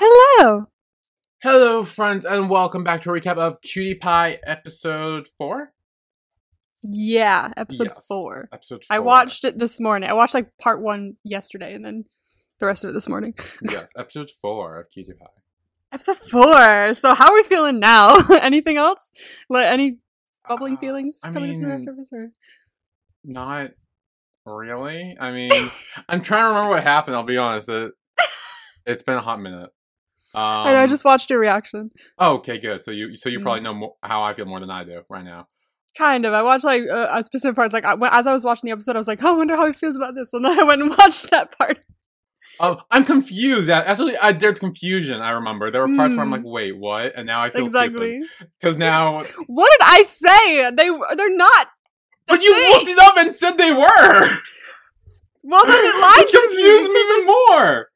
Hello. Hello, friends, and welcome back to a recap of Cutie Pie episode four. Yeah, episode Yes, four. Episode four. I watched it this morning. I watched like part one yesterday and then the rest of it this morning. yes, episode four of Cutie Pie. Episode four. So how are we feeling now? Anything else? Like any bubbling Uh, feelings I coming into the surface? Or? Not really. I mean, I'm trying to remember what happened. I'll be honest. It, it's been a hot minute. Um, I just watched your reaction. Oh, okay, good. So you, so you Mm. probably know more, how I feel more than I do right now. Kind of. I watched like uh, a specific parts. Like I, when, as I was watching the episode, I was like, oh, I wonder how he feels about this, and then I went and watched that part. Oh, I'm confused. Actually, I, there's confusion. I remember there were parts where I'm Mm. like, "Wait, what?" And now I feel Exactly. because now. What did I say? They they're not. the But you thing. looked it up and said they were. Well, then it lied Which confused me even more.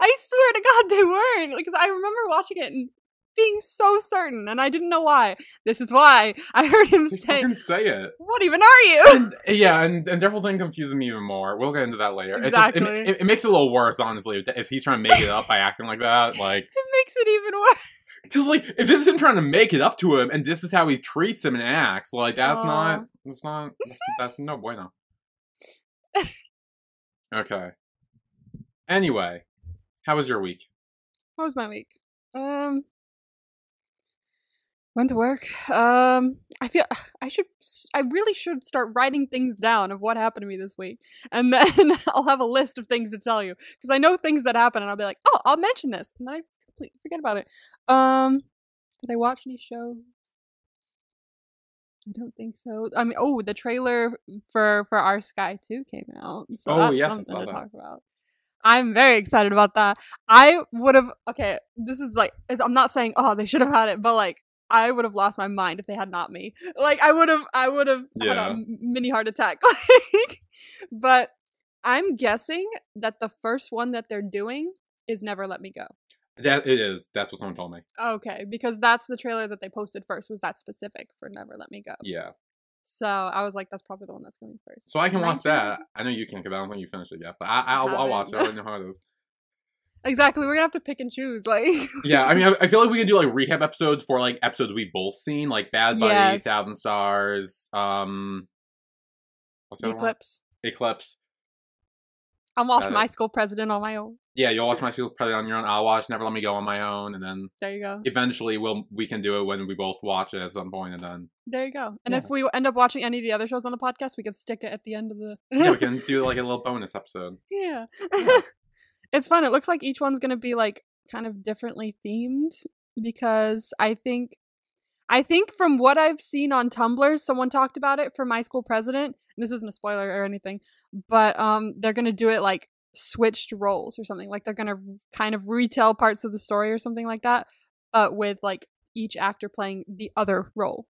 I swear to God, they weren't. Because I remember watching it and being so certain, and I didn't know why. This is why I heard him Just say, say it. "What even are you?" And, yeah, and, and their whole thing confuses me even more. We'll get into that later. It, just, Exactly. it, it, it makes it a little worse, honestly, if he's trying to make it up by acting like that. Like, It makes it even worse. because like if this is him trying to make it up to him, and this is how he treats him and acts, like that's Aw. not. That's not. That's, that's no bueno. Okay. Anyway, how was your week? How was my week? Um, went to work. Um, I feel I should. I really should start writing things down of what happened to me this week, and then I'll have a list of things to tell you because I know things that happen, and I'll be like, oh, I'll mention this, and I completely forget about it. Um, did I watch any shows? I don't think so. I mean, oh, the trailer for for Our Sky Two came out, so Oh, that's yes, I something saw to that. talk about. I'm very excited about that. I would have okay. This is like it's, I'm not saying oh they should have had it, but like I would have lost my mind if they had not me. Like I would have I would have had a mini heart attack. Like, but I'm guessing that the first one that they're doing is Never Let Me Go. That it is. That's what someone told me. Okay, because that's the trailer that they posted first. Was that specific for Never Let Me Go? Yeah. So I was like, that's probably the one that's going first. So I can watch that. I know you can't because I don't think you finished it yet, but I, I'll, I'll watch it. I already know how it is. Exactly. We're gonna have to pick and choose. Like, Yeah, I mean, I, I feel like we can do like recap episodes for like episodes we've both seen, like Bad Buddy, Yes. Thousand Stars, um, what's other one? Eclipse. I'm off Got it. my school president on my own. Yeah, you'll watch my school president on your own. I'll watch Never Let Me Go on my own, and then There you go. eventually we'll we can do it when we both watch it at some point, and then There you go. And Yeah. if we end up watching any of the other shows on the podcast, we can stick it at the end of the. yeah, we can do like a little bonus episode. yeah. Yeah. it's fun. It looks like each one's gonna be like kind of differently themed because I think, I think from what I've seen on Tumblr, someone talked about it for my school president. And this isn't a spoiler or anything, but um, they're gonna do it like switched roles or something. Like they're gonna kind of retell parts of the story or something like that, but with like each actor playing the other role.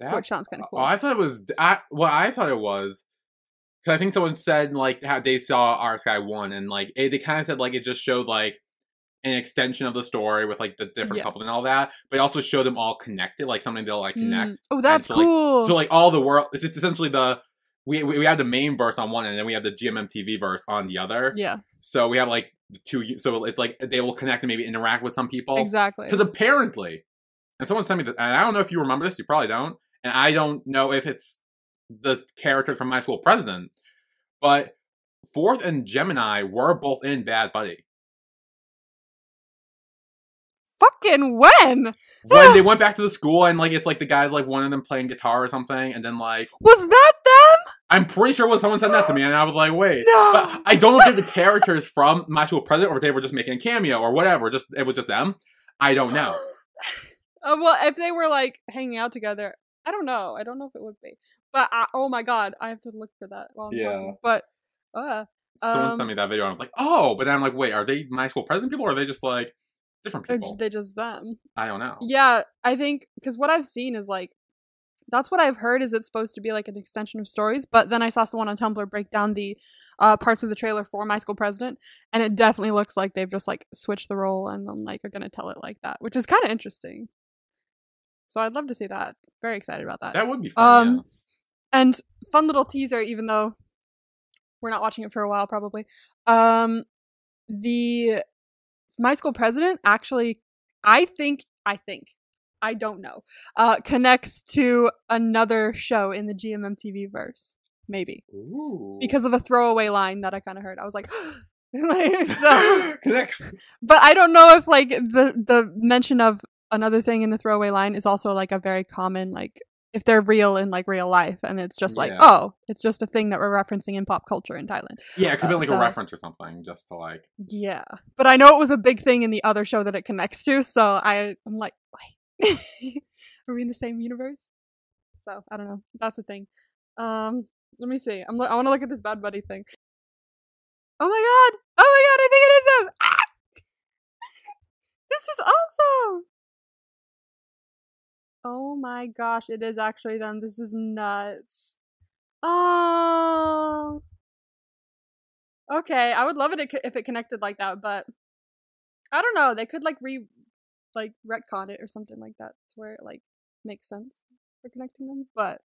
That sounds kinda cool. Oh, I thought it was. I what I thought it was. Because I think someone said like how they saw Our Sky one, and like it, they kind of said like it just showed like an extension of the story with like the different Yeah. couples and all that, but it also show them all connected, like something they'll like connect. Mm. Oh, that's so, like- cool. So like all the world, it's just essentially the we we we have the main verse on one, and then we have the GMMTV verse on the other. yeah, So we have like two. So it's like they will connect and maybe interact with some people. exactly. Because apparently, and someone sent me that, and I don't know if you remember this, you probably don't, and I don't know if it's the character from My School President, but Fourth and Gemini were both in Bad Buddy. Fucking when When they went back to the school, and like it's like the guys like one of them playing guitar or something, and then like was that them? I'm pretty sure when someone said that to me, and I was like, wait. No. But I don't know if the characters from My School President or if they were just making a cameo or whatever. Just it was just them. I don't know. Uh, well, if they were like hanging out together, I don't know. I don't know if it would be. But I, oh my god, I have to look for that. While I'm Yeah. talking. But uh, Someone Um, sent me that video, and I'm like, oh, but then I'm like, wait, are they My School President people or are they just like different people? j- they just them. I don't know. Yeah, I think because what I've seen is like that's what I've heard is it's supposed to be like an extension of stories. But then I saw someone on Tumblr break down the uh, parts of the trailer for My School President, and it definitely looks like they've just like switched the role and then like are gonna tell it like that, which is kind of interesting. So I'd love to see that. Very excited about that. That would be fun. Um, and fun little teaser, even though we're not watching it for a while, probably. Um, the my school president actually, I think, I think, I don't know, uh, connects to another show in the GMMTV verse. Maybe Ooh. because of a throwaway line that I kind of heard. I was like, like, so, connects. but I don't know if like the the mention of another thing in the throwaway line is also like a very common like if they're real in like real life and it's just like Yeah. oh it's just a thing that we're referencing in pop culture in Thailand. Yeah, it could be Uh, like so- a reference or something, just to like. Yeah, but I know it was a big thing in the other show that it connects to, so I I'm like, wait, are we in the same universe? So I don't know. That's a thing. Um, let me see. I'm lo- I want to look at this Bad Buddy thing. Oh my god! Oh my god! I think it is them. Ah! This is awesome. Oh my gosh! It is actually them. This is nuts. Oh. Okay, I would love it if- it connected like that, but I don't know. They could like re like retcon it or something like that to where it like makes sense for connecting them. But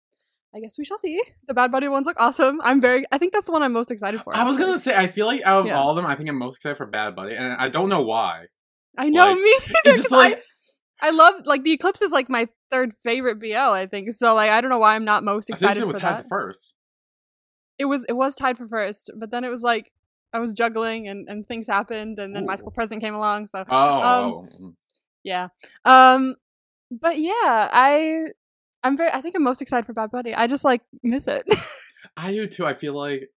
I guess we shall see. The Bad Buddy ones look awesome. I'm very. I think that's the one I'm most excited for. I was gonna say, I feel like out of Yeah. all of them, I think I'm most excited for Bad Buddy, and I don't know why. I know like, me. neither, It's just 'cause I- like I, love like the Eclipse is like my third favorite BL. I think so. Like I don't know why I'm not most I think excited it was tied that. first. it was it was tied for first, but then it was like I was juggling and and things happened, and then my school president came along. So Oh, Um, oh, mm. yeah, um, but yeah, I I'm very I think I'm most excited for Bad Buddy. I just like miss it. I do too. I feel like.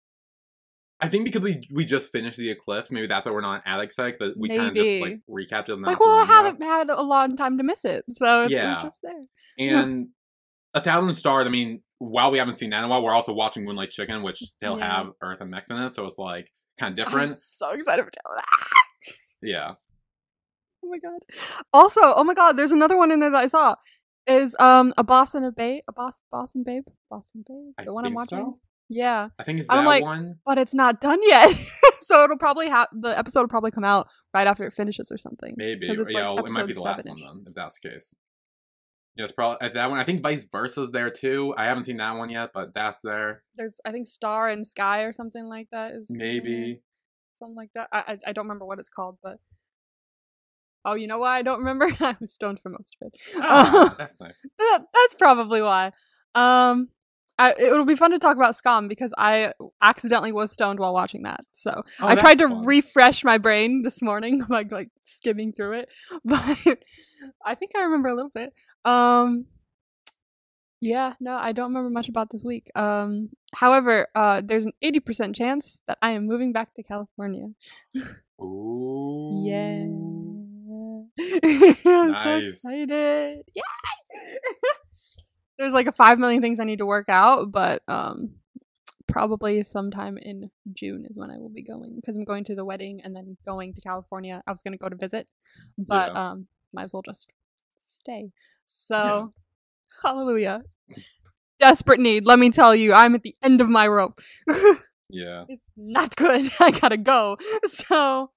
I think because we we just finished the eclipse, maybe that's why we're not as excited. That we kind of just like recapped it. it's like well, I haven't had a long time to miss it, so it's, Yeah. just there. And a thousand stars. I mean, while we haven't seen that in a while, we're also watching Moonlight Chicken, which still Yeah. have Earth and Mix in it. So it's like kind of I'm different. so excited for that. Yeah. Oh my god. Also, oh my god, there's another one in there that I saw. Is um a boss and a babe, a boss, boss and babe, boss and babe, I the one I'm watching. so. Yeah, I think it's I'm that like- one. but it's not done yet, so it'll probably have the episode will probably come out right after it finishes or something. Maybe. it's, yeah, like, well, it might be the last one then, if that's the case. Yeah, it's probably that one. I think Vice Versa's there too. I haven't seen that one yet, but that's there. There's I think Star and Sky or something like that is Maybe. something like that. I, I I don't remember what it's called, but oh, you know why I don't remember? I was stoned for most of it. Oh, that's nice. that, that's probably why. Um, I, it'll be fun to talk about Scum because I accidentally was stoned while watching that. So Oh, I tried to fun. refresh my brain this morning, like like skimming through it, but I think I remember a little bit. Um, yeah, no, I don't remember much about this week. Um, however, uh, there's an eighty percent chance that I am moving back to California. Ooh. Yeah. I'm so excited. Yeah. There's like a five million things I need to work out, but um probably sometime in June is when I will be going because I'm going to the wedding and then going to California. I was gonna go to visit, but Yeah. um might as well just stay. So hallelujah. Desperate need, let me tell you, I'm at the end of my rope. Yeah. it's not good. I gotta go. So,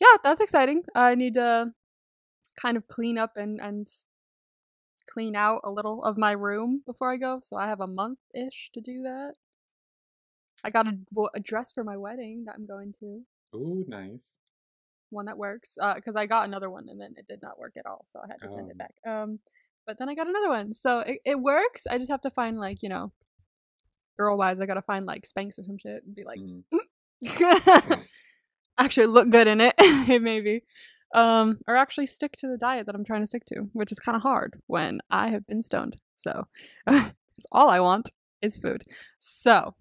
yeah, that's exciting. I need to kind of clean up and and clean out a little of my room before I go. So I have a month ish to do that. I got a, a dress for my wedding that I'm going to. Ooh, nice. One that works. Because I got another one and then it did not work at all. So I had to send Oh. it back. Um, but then I got another one. So it, it works. I just have to find, like, you know, girl wise, I gotta find, like, Spanx or some shit and be like, Mm. actually look good in it. it maybe um or actually stick to the diet that i'm trying to stick to which is kind of hard when i have been stoned so it's all i want is food so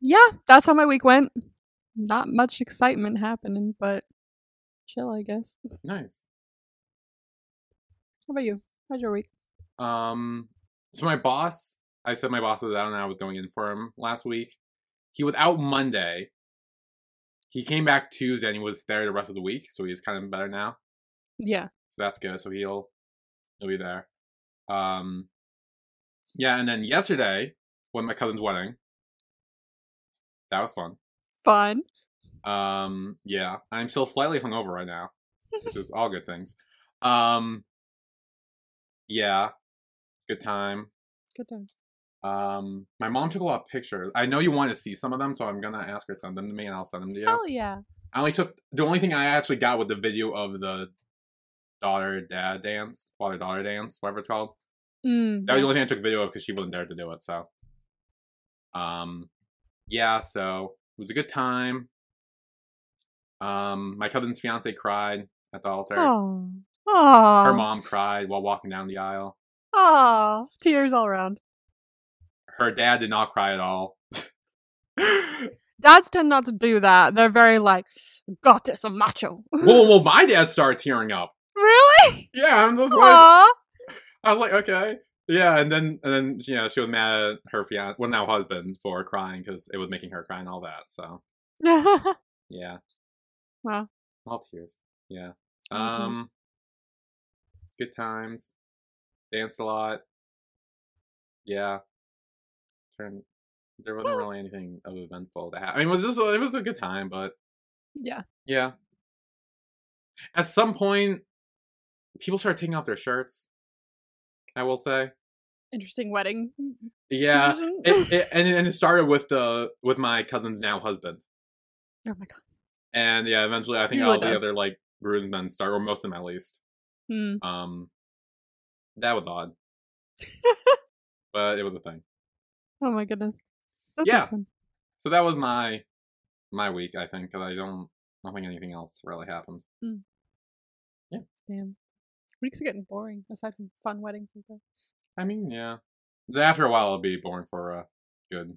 yeah that's how my week went not much excitement happening but chill i guess Nice. how about you how's your week Um, so my boss, I said my boss was out and I was going in for him last week. He was out Monday. He came back Tuesday and he was there the rest of the week, so he's kind of better now. yeah So that's good. So he'll he'll be there. Um, yeah, and then yesterday went my cousin's wedding. That was fun. fun Um, yeah, I'm still slightly hungover right now, which is all good things. Um, yeah, good time. good times Um, my mom took a lot of pictures. I know you want to see some of them, so I'm gonna ask her to send them to me, and I'll send them to you. hell yeah I only took the only thing I actually got was the video of the daughter dad dance, father daughter dance, whatever it's called. Mm, That was the only thing I took video of because she wasn't there to do it. So, um, yeah. So it was a good time. Um, my cousin's fiance cried at the altar. Aw. Aw. Her mom cried while walking down the aisle. Aw. Tears all around. Her dad did not cry at all. Dads tend not to do that. They're very like, got this, I'm macho. well, well, my dad started tearing up. really? Yeah, I'm just like, I was like, okay, yeah, and then and then you know she was mad at her fiance, well now husband, for crying because it was making her cry and all that. So yeah, wow. all tears. Yeah, All tears. um, good times, danced a lot. Yeah, There wasn't really anything of eventful to happen. I mean, it was just it was a good time, but Yeah. yeah. At some point, people started taking off their shirts. I will say. Interesting wedding. Yeah, it, it, and and it started with the with my cousin's now husband, oh my god. and yeah, eventually I think all the other like groomsmen start, or most of them at least. Hmm. Um, that was odd, but it was a thing. Oh my goodness. That Yeah. So that was my my week, I think, because I don't I don't think anything else really happened. Yeah, damn. Weeks are getting boring aside from fun weddings and stuff. I mean, yeah, after a while it'll be boring for a good,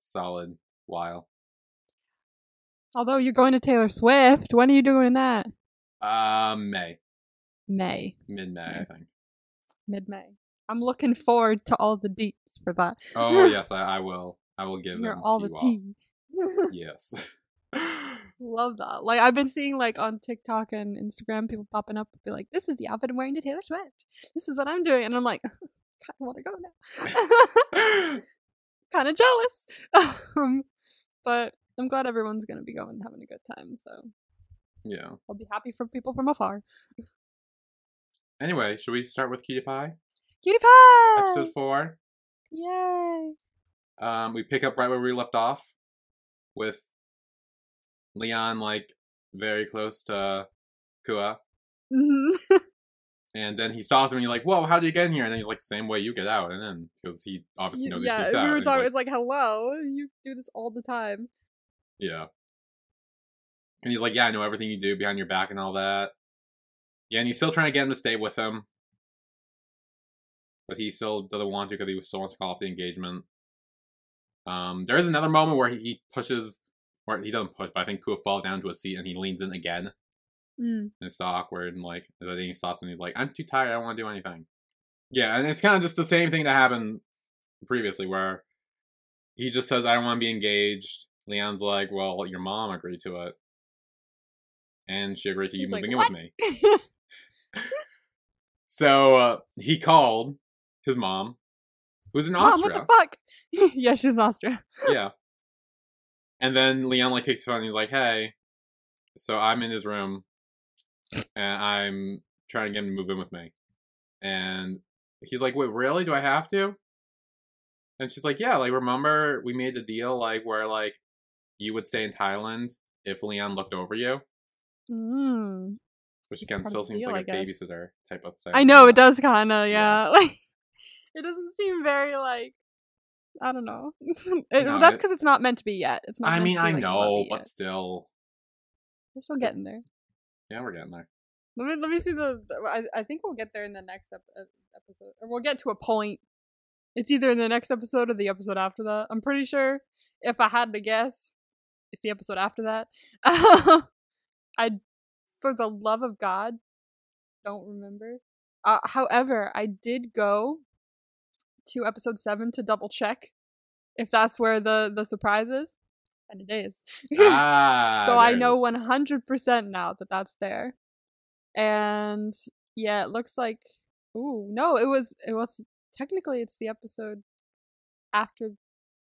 solid while. Although you're going to Taylor Swift, when are you doing that? Uh, May, May. mid May, I think. Mid May. I'm looking forward to all the for that. Oh yes, I, I will. I will give You're them all the you tea. Yes. Love that. Like I've been seeing like on TikTok and Instagram people popping up be like, "This is the outfit I'm wearing to Taylor Swift. This is what I'm doing," and I'm like, "Kind of want to go now." kind of jealous. um, but I'm glad everyone's gonna be going and having a good time. So yeah. I'll be happy for people from afar. Anyway, should we start with Cutie Pie? Cutie pie. Episode four. Yay! Um, we pick up right where we left off, with Leon like very close to Kua, Mhm. and then he stops him and you're like, "Whoa, how did you get in here?" And then he's like, "Same way you get out," and then because he obviously knows yeah, sneaks we out. were he's talking. like, it's like, hello, you do this all the time. Yeah. And he's like, Yeah, I know everything you do behind your back and all that. Yeah, and he's still trying to get him to stay with him. But he still doesn't want to because he still wants to call off the engagement. Um, there is another moment where he, he pushes, or he doesn't push, but I think Kua falls down to a seat and he leans in again. Mm. And it's awkward and like, and then he stops and he's like, I'm too tired, I don't want to do anything. Yeah, and it's kind of just the same thing that happened previously where he just says, I don't want to be engaged. Leon's like, Well, your mom agreed to it. And she agreed to you He's like, moving in with me. So uh, he called his mom, who's in Mom, what the fuck? yeah, she's in Austria. yeah. And then Leon like takes his phone and he's like, Hey, so I'm in his room and I'm trying to get him to move in with me. And he's like, Wait, really? Do I have to? And she's like, Yeah, like remember we made the deal like where like you would stay in Thailand if Leon looked over you? Mm. Which It's again still seems deal, like a guess. babysitter type of thing. I know it does kind of, Yeah. yeah. It doesn't seem very like I don't know. it, No, that's it- because it's not meant to be yet. It's not. I mean, be, I like, know, but yet. still, we're still getting there. yeah, we're getting there. Let me let me see the. the- I, I think we'll get there in the next ep- uh, episode, or we'll get to a point. It's either in the next episode or the episode after that. I'm pretty sure. If I had to guess, it's the episode after that. I, for the love of God, don't remember. Uh, however, I did go to episode seven to double check if that's where the the surprise is, and it is. ah, so I know 100% now that that's there. And yeah, it looks like ooh, no, it was it was technically it's the episode after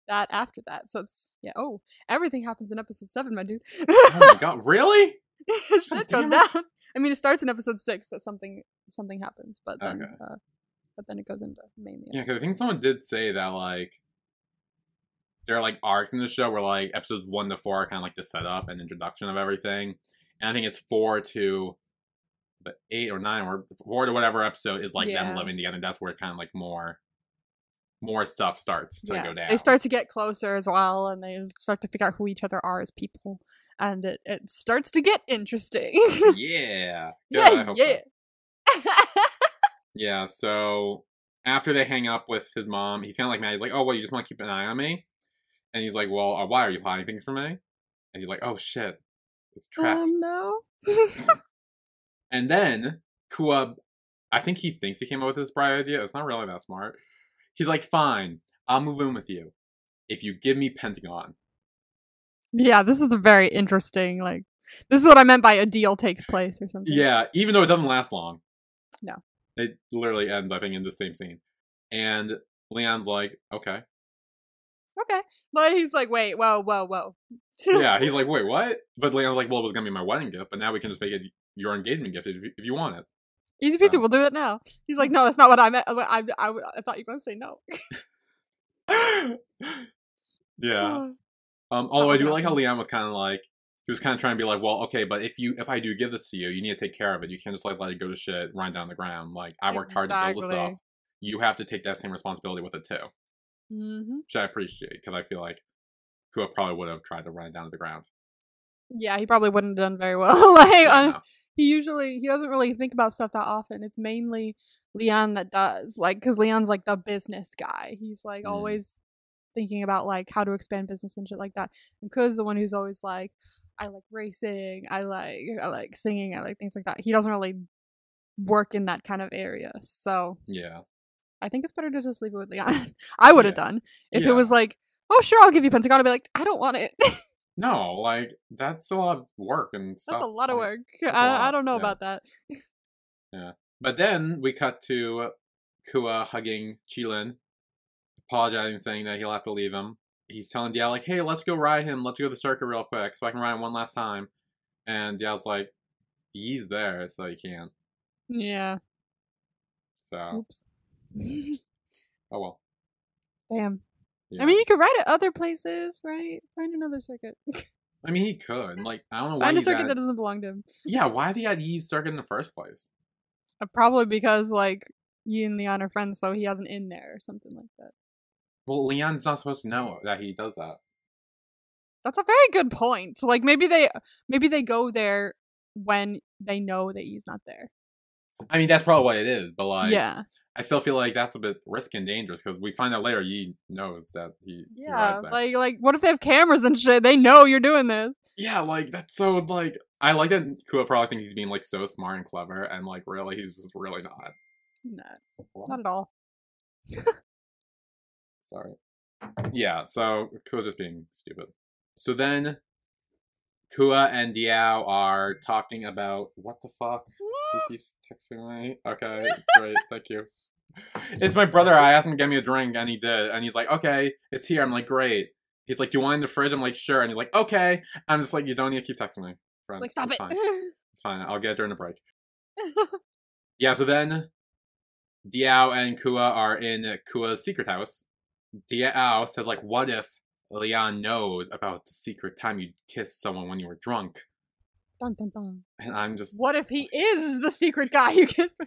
that after that. So it's yeah, oh, everything happens in episode 7, my dude. Oh my god, really? Shit goes down. I mean, it starts in episode 6 that something something happens, but then Okay. uh, but then it goes into mainly Yeah, because I think someone did say that like there are like arcs in the show where like episodes one to four are kind of like the setup and introduction of everything, and I think it's four to the eight or nine or four to whatever episode is like Yeah. them living together. That's where kind of like more more stuff starts to Yeah. go down. They start to get closer as well, and they start to figure out who each other are as people, and it, it starts to get interesting. yeah, yeah, so. yeah. Yeah, so after they hang up with his mom, he's kind of like mad. He's like, "Oh, well, you just want to keep an eye on me?" And he's like, "Well, uh, why are you hiding things from me?" And he's like, "Oh shit, it's trapped." um, no. and then Kua, I think he thinks he came up with this bright idea. It's not really that smart. He's like, "Fine, I'll move in with you if you give me Pentagon." yeah, this is a very interesting. Like, this is what I meant by a deal takes place or something. Yeah, even though it doesn't last long. No. It literally ends, I think, in the same scene. And Leon's like, "Okay." Okay. But he's like, wait, whoa, whoa, whoa. yeah, he's like, wait, what? But Leon's like, well, it was gonna be my wedding gift, but now we can just make it your engagement gift if you, if you want it. Easy peasy, we'll do it now. He's like, no, that's not what I meant. I, I, I, I thought you were going to say no. yeah. Um. Although I do like how. Leon was kind of like he was kind of trying to be like, well, okay, but if you if I do give this to you, you need to take care of it. You can't just like let it go to shit, run down the ground. Like I worked hard to build this up. You have to take that same responsibility with it too, hmm which I appreciate because I feel like Kua probably would have tried to run it down to the ground. Yeah, he probably wouldn't have done very well. like, Yeah, no. he usually he doesn't really think about stuff that often. It's mainly Leon that does, like, because Leon's like the business guy. He's like Mm. always thinking about like how to expand business and shit like that. And Ku's the one who's always like, I like racing, I like I like singing, I like things like that. He doesn't really work in that kind of area, so Yeah. I think it's better to just leave it with Leon. I would have Yeah. done if Yeah. it was like, oh sure, I'll give you Pentagon. I'd be like, I don't want it. No, like that's a lot of work and stuff. That's a lot of work. I, I lot, don't know yeah. about that. Yeah. But then we cut to Kua hugging Chilin, apologizing, saying that he'll have to leave him. He's telling Diao, like, hey, let's go ride him. Let's go to the circuit real quick so I can ride him one last time. And Diao's like, he's there, so he can't. Yeah. So, Oops. oh well. Damn. Yeah. I mean, you could ride at other places, right? Find another circuit. I mean, he could. Like, I don't know why Find a circuit at... that doesn't belong to him. Yeah, why did he at Yee's circuit in the first place? Uh, Probably because like you and Leon are friends, so he has an in there or something like that. Well, Leon's not supposed to know that he does that. That's a very good point. Like maybe they maybe they go there when they know that he's not there. I mean, that's probably what it is, but like, yeah. I still feel like that's a bit risky and dangerous because we find out later he knows that he, Yeah. Like like what if they have cameras and shit? They know you're doing this. yeah, like that's so like I like that Kua probably thinks he's being like so smart and clever, and like really he's just really not. Nah, not at all. Sorry. Yeah, so Kua's just being stupid. So then Kua and Diao are talking about what the fuck? Who keeps texting me? Okay, great, thank you. It's my brother. I asked him to get me a drink, and he did. And he's like, "Okay, it's here." I'm like, "Great." He's like, "Do you want it in the fridge?" I'm like, "Sure." And he's like, "Okay." I'm just like, "You don't need to keep texting me." It's like stop it's it. Fine. It's fine. I'll get it during the break. Yeah. So then, Diao and Kua are in Kua's secret house. Diao uh, says, "Like, what if Leon knows about the secret time you kissed someone when you were drunk?" dun, dun, dun. And I'm just, What if he is the secret guy you kissed?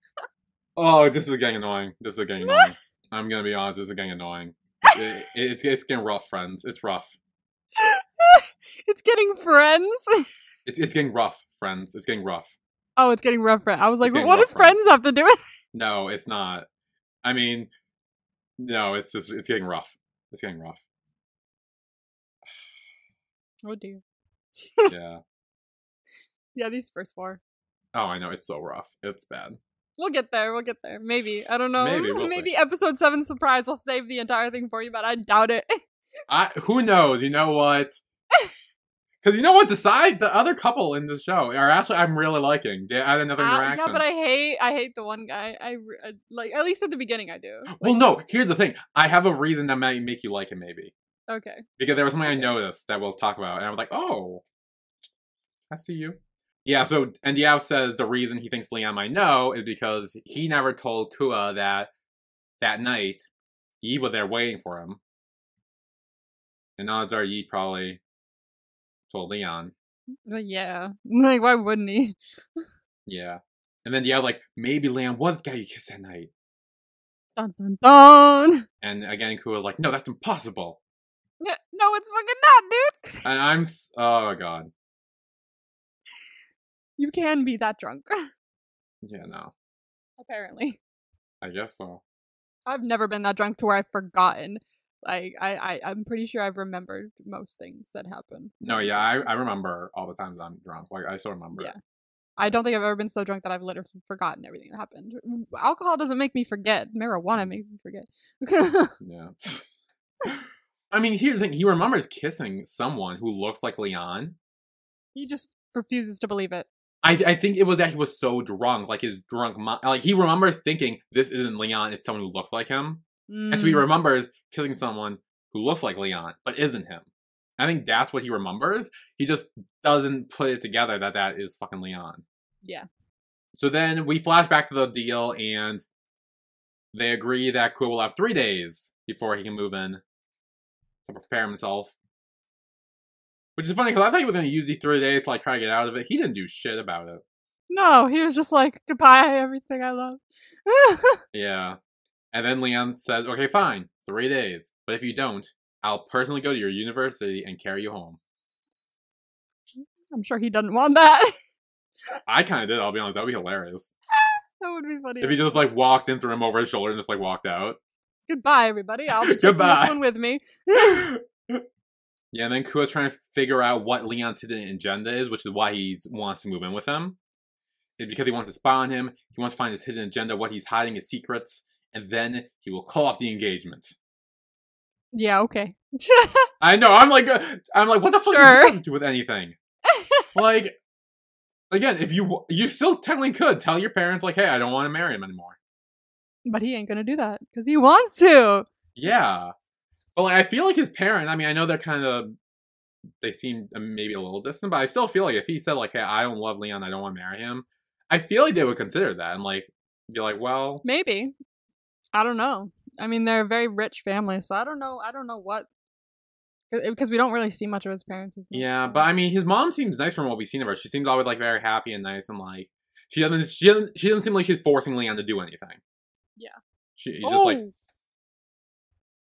oh, this is getting annoying. This is getting annoying. I'm gonna be honest. This is getting annoying. It- it's it's getting rough, friends. It's rough. it's getting friends. It's it's getting rough, friends. It's getting rough. Oh, it's getting rough. I was like, what does friends have to do with? No, it's not. I mean, no, it's just it's getting rough. It's getting rough. Oh dear. Yeah. Yeah, these first four. Oh, I know. It's so rough. It's bad. We'll get there. We'll get there. Maybe. I don't know. Maybe, we'll. Maybe episode seven surprise will save the entire thing for you, but I doubt it. I who knows? You know what? Because you know what? The side, the other couple in the show are actually I'm really liking. They add another Uh, interaction. yeah, but I hate. I hate the one guy. I, I like. At least at the beginning, I do. well, no. Here's the thing. I have a reason that might make you like him, maybe Okay. because there was something I noticed that we'll talk about, and I was like, oh, I see you. Yeah. So and Diao says the reason he thinks Leon might know is because he never told Kua that that night Yi was there waiting for him, And odds are Yi probably told Leon. But yeah, like why wouldn't he? Yeah. And then yeah, like maybe Leon was the guy you kissed that night. Dun dun dun. And again, Kua's like, no, that's impossible. Yeah, No, it's fucking not, dude. And I'm, oh god, You can be that drunk. yeah, no, Apparently, I guess so. I've never been that drunk to where I've forgotten. Like I, I, I'm pretty sure I've remembered most things that happen. No, yeah, I, I remember all the times I'm drunk. Like I still remember. Yeah. I don't think I've ever been so drunk that I've literally forgotten everything that happened. Alcohol doesn't make me forget. Marijuana mm. makes me forget. Yeah. I mean, here's the thing. He remembers kissing someone who looks like Leon. he just refuses to believe it. I, I think it was that he was so drunk, like his drunk mind. Like he remembers thinking this isn't Leon; it's someone who looks like him, and so he Mm, remembers kissing someone who looks like Leon but isn't him. I think that's what he remembers. He just doesn't put it together that that is fucking Leon. yeah. So then we flash back to the deal, and they agree that Kua will have three days before he can move in to prepare himself. Which is funny because I thought he was going to use these three days to like try to get out of it. He didn't do shit about it. No, he was just like, goodbye, everything I love. Yeah. And then Leon says, okay, fine, three days. But if you don't, I'll personally go to your university and carry you home. I'm sure he doesn't want that. I kind of did, I'll be honest. That would be hilarious. that would be funny. If he just like walked in, threw him over his shoulder, and just like walked out. Goodbye, everybody. I'll be taking this one with me. yeah, and then Kua's trying to figure out what Leon's hidden agenda is, which is why he wants to move in with him. It's because he wants to spy on him. He wants to find his hidden agenda, what he's hiding, his secrets, and then he will call off the engagement. yeah, okay. I know. I'm like, uh, I'm like, what the fuck Sure. does this have to do with anything? like, again, if you you still technically could tell your parents, like, hey, I don't want to marry him anymore. but he ain't gonna do that because he wants to. Yeah, but like, I feel like his parents. I mean, I know they're kind of they seem uh, maybe a little distant, but I still feel like if he said like, hey, I don't love Leon, I don't want to marry him, I feel like they would consider that and like be like, well, Maybe. I don't know. I mean, they're a very rich family, so I don't know. I don't know what because we don't really see much of his parents. Yeah, but I mean, his mom seems nice from what we've seen of her. She seems always like very happy and nice, and like she doesn't she doesn't she doesn't seem like she's forcing Leon to do anything. Yeah. she, he's just like Oh,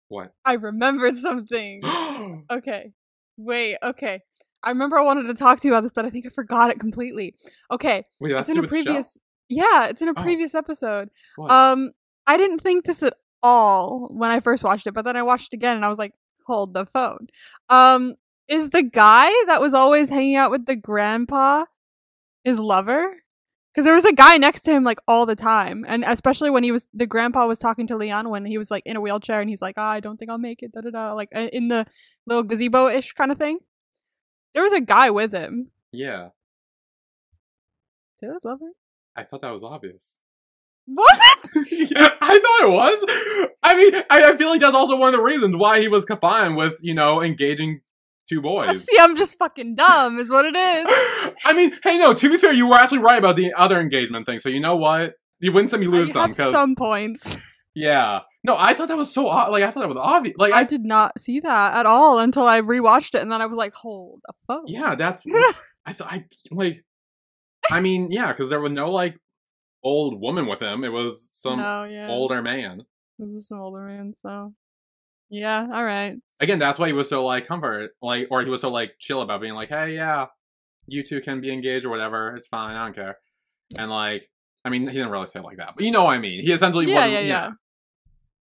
what? I remembered something. okay, wait. Okay, I remember I wanted to talk to you about this, but I think I forgot it completely. Okay, Wait, that's it's in a previous. Yeah, it's in a Oh. previous episode. What? Um, I didn't think this at all when I first watched it, but then I watched it again and I was like, hold the phone. Um, is the guy that was always hanging out with the grandpa his lover? Because there was a guy next to him like all the time, and especially when he was the grandpa was talking to Leon when he was like in a wheelchair and he's like, "Ah, I don't think I'll make it, da da da, like uh, in the little gazebo ish kind of thing. There was a guy with him. yeah, Taylor's lover. I thought that was obvious. Was it? I thought it was. I mean, I, I feel like that's also one of the reasons why he was confined with you know engaging two boys. See, I'm just fucking dumb, is what it is. I mean, hey, no. To be fair, you were actually right about the other engagement thing. So you know what? You win some, you lose I some. some points. yeah, no, I thought that was so o- like I thought that was obvious. Like I I, did not see that at all until I rewatched it, and then I was like, "Hold the phone." yeah, that's I thought I like. I mean, yeah, because there was no like old woman with him. It was some no, yeah, older man. This is an older man, so yeah. All right. Again, that's why he was so like comfort, like, or he was so like chill about being like, hey, yeah, you two can be engaged or whatever. It's fine. I don't care. And like, I mean, he didn't really say it like that, but you know what I mean. He essentially Yeah, wasn't. yeah, yeah.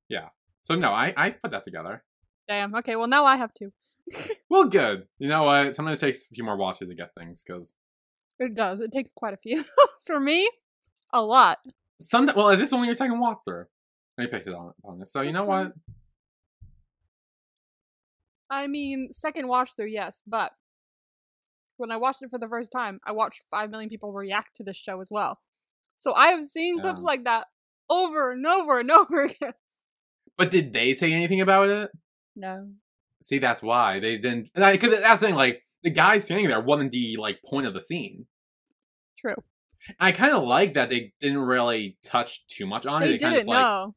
yeah. So no, I I put that together. Damn. Okay. Well, now I have to. Well, good. You know what? Sometimes it takes a few more watches to get things because It does. It takes quite a few for me. A lot. some. Well, this is only your second watch through. And picked it on on this. So you know mm-hmm. what? I mean, second watch through, yes, but when I watched it for the first time, I watched five million people react to this show as well. So I have seen clips like that over and over and over again. But did they say anything about it? No. See, that's why they didn't. Because that's the thing. Like the guy standing there wasn't the like point of the scene. True. I kind of like that they didn't really touch too much on it. They didn't like, know.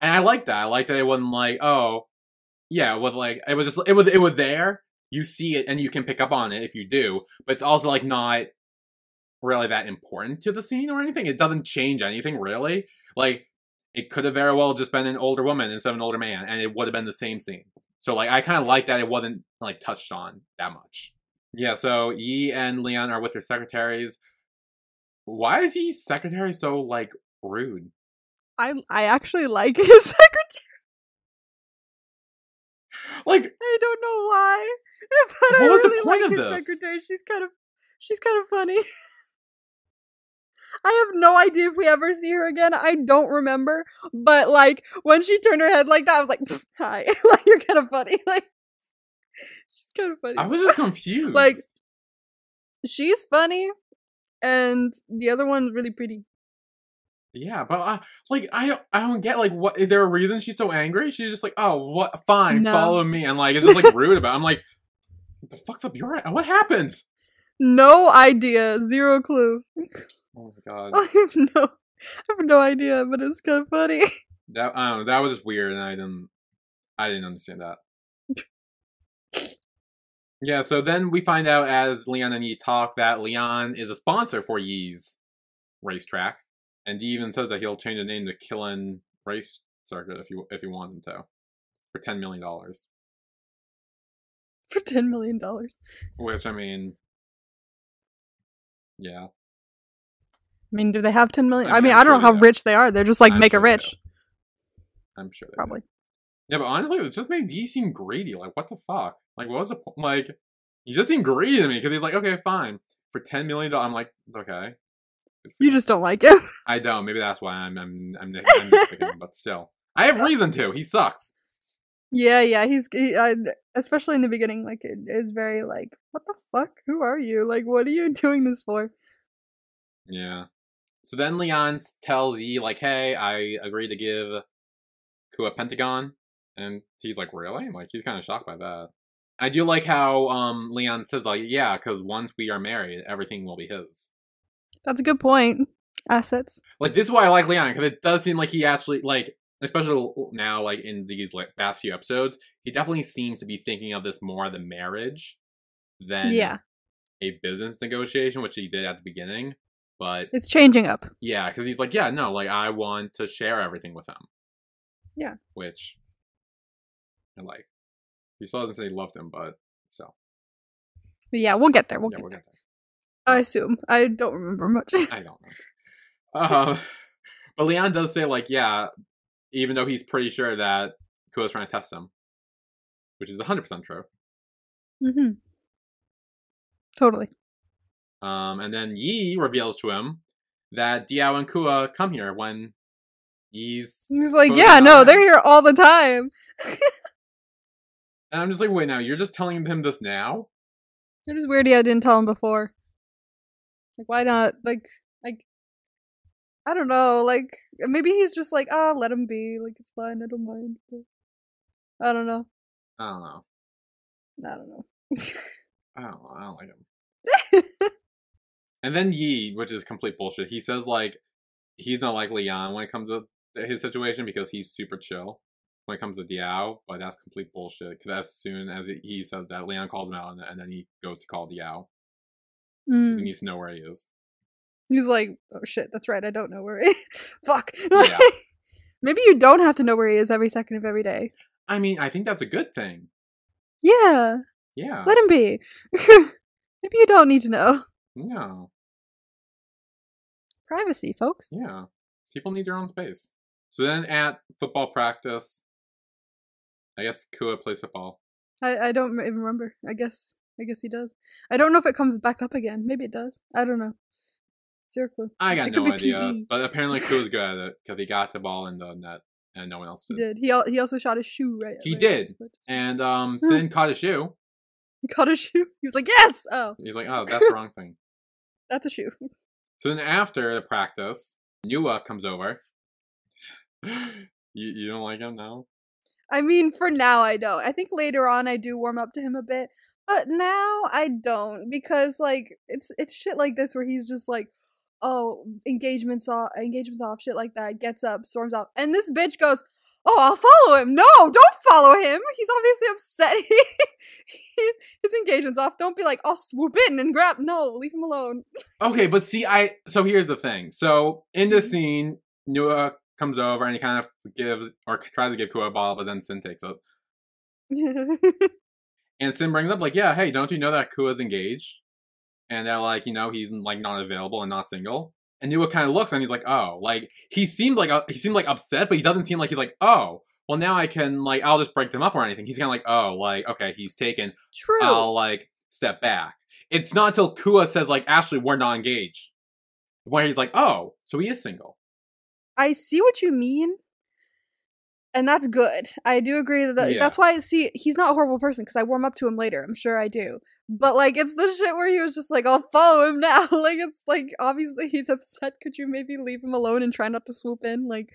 and I like that. I like that it wasn't like, oh, yeah, it was like it was just it was it was there. You see it and you can pick up on it if you do, but it's also like not really that important to the scene or anything. It doesn't change anything really. Like it could have very well just been an older woman instead of an older man, and it would have been the same scene. So like I kind of like that it wasn't like touched on that much. Yeah, so Yi and Leon are with their secretaries. Why is Yi's secretary so like rude? I I actually like his secretary. Like I don't know why. But What I was the really point like of his this? secretary. She's kind of she's kind of funny. I have no idea if we ever see her again. I don't remember. But like when she turned her head like that, I was like, "Hi, like you're kind of funny." Like she's kind of funny. I was just confused. Like- she's funny, and the other one's really pretty. yeah, but uh, like I don't I don't get like what is there a reason she's so angry? She's just like, oh, what? Fine, No. follow me, and like it's just like rude about. I'm like, what the fuck's up your? What happened? No idea, zero clue. Oh my god, I have no, I have no idea, but it's kind of funny. that I don't know. That was just weird, and I didn't I didn't understand that. Yeah, so then we find out as Leon and Yi talk that Leon is a sponsor for Yi's racetrack, and he even says that he'll change the name to Killin Race Circuit if you if you want him to, for ten million dollars. For ten million dollars. Which I mean, yeah, I mean, do they have ten million? I I mean, mean, I'm I don't sure know how rich they are. They're just like I'm make sure it rich. I'm sure they do. Yeah, but honestly, it just made D seem greedy. Like, what the fuck? Like, what was the point? Like, he just seemed greedy to me because he's like, okay, fine, for ten million dollars. I'm like, okay. You just don't like him. I don't. Maybe that's why I'm I'm I'm, I'm him, but still, I have reason to. He sucks. yeah, yeah. He's he, uh, especially in the beginning. Like, it is very like, what the fuck? Who are you? Like, what are you doing this for? Yeah. So then Leon tells Yi like, "Hey, I agree to give Ku a Pentagon," and he's like, "Really?" Like he's kind of shocked by that. I do like how um Leon says like, "Yeah, because once we are married, everything will be his." That's a good point. Assets. Like this is why I like Leon because it does seem like he actually like, especially now like in these like past few episodes, he definitely seems to be thinking of this more the marriage than Yeah, a business negotiation, which he did at the beginning. But it's changing up. yeah, because he's like, yeah, no, like I want to share everything with him. Yeah. Which I like. He still doesn't say he loved him, but still. Yeah, we'll get there. We'll yeah, get we'll there. get I assume. I don't remember much. I don't know. Um, but Leon does say, like, yeah, even though he's pretty sure that Kua's trying to test him, which is 100% true. Mm hmm Totally. Um, and then Yi reveals to him that Diao and Kua come here when Yi's. He's like, yeah, no, they're here all the time. And I'm just like, wait, now you're just telling him this now? It is weird. Yeah, I didn't tell him before. Like, why not? Like, like, I don't know. Like, maybe he's just like, ah, let him be. Like, it's fine. I don't mind. I don't know. I don't know. I don't know. I don't know. I don't like him. And then Yi, which is complete bullshit, he says like he's not like Leon when it comes to his situation because he's super chill when it comes to Diao, but that's complete bullshit. Because as soon as he- says that, Leon calls him out, and, and then he goes to call Diao because Mm. he needs to know where he is. He's like, oh shit, that's right. I don't know where he. Fuck. Yeah. maybe you don't have to know where he is every second of every day. I mean, I think that's a good thing. Yeah, Yeah. let him be. maybe you don't need to know. No. Privacy, folks. Yeah. People need their own space. So then at football practice, I guess Kua plays football. I, I don't even remember. I guess I guess he does. I don't know if it comes back up again. Maybe it does. I don't know. Zero clue. I got It no idea, PE. but apparently Kua's good at it because he got the ball in the net and no one else He did. did. He al- he also shot a shoe right. He right did. at his foot. And um, Sin caught a shoe. He caught a shoe. He was like, "Yes! Oh, He's like, oh, that's the wrong thing. that's a shoe." So then after the practice, Nua comes over. you you don't like him now? I mean, for now I don't. I think later on I do warm up to him a bit, but now I don't because like it's it's shit like this where he's just like, "Oh, engagements off, engagements off, shit like that." Gets up, storms off, and this bitch goes, oh, I'll follow him. No, don't follow him. He's obviously upset. He, his engagement's off. Don't be like, I'll swoop in and grab. No, leave him alone. Okay, but see, I so here's the thing. So in this Mhm. scene, Nua comes over and he kind of gives or tries to give Kua a bottle, but then Sin takes it. And Sin brings up like, yeah, hey, don't you know that Kua's engaged? And they're like, you know, he's like not available and not single. And Nua kind of looks and he's like, oh, like he seemed like uh, he seemed like upset, but he doesn't seem like he's like, oh, well now I can like I'll just break them up or anything. He's kind of like, oh, like okay, he's taken. True. I'll like step back. It's not until Kua says like, actually, we're not engaged, where he's like, oh, so he is single. I see what you mean. And that's good. I do agree that, Yeah. that's why I see he's not a horrible person because I warm up to him later. I'm sure I do. But like it's the shit where he was just like, I'll follow him now. like it's like obviously he's upset. Could you maybe leave him alone and try not to swoop in? Like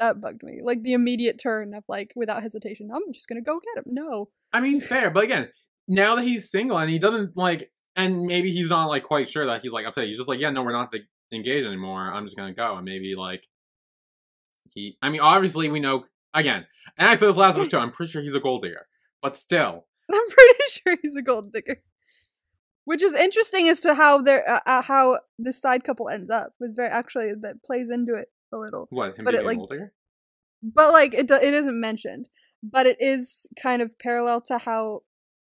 that bugged me. Like the immediate turn of like without hesitation, I'm just gonna go get him. No. I mean, fair, but again, now that he's single and he doesn't like, and maybe he's not like quite sure that he's like upset. He's just like, yeah, no, we're not engaged anymore. I'm just gonna go, and maybe like he. I mean, obviously we know again, and I said this last week too. I'm pretty sure he's a gold digger, but still, I'm pretty sure he's a gold digger. Which is interesting as to how their uh, uh, how this side couple ends up. Was very actually that plays into it a little. what him But it, being a like, gold digger? but like it it isn't mentioned but it is kind of parallel to how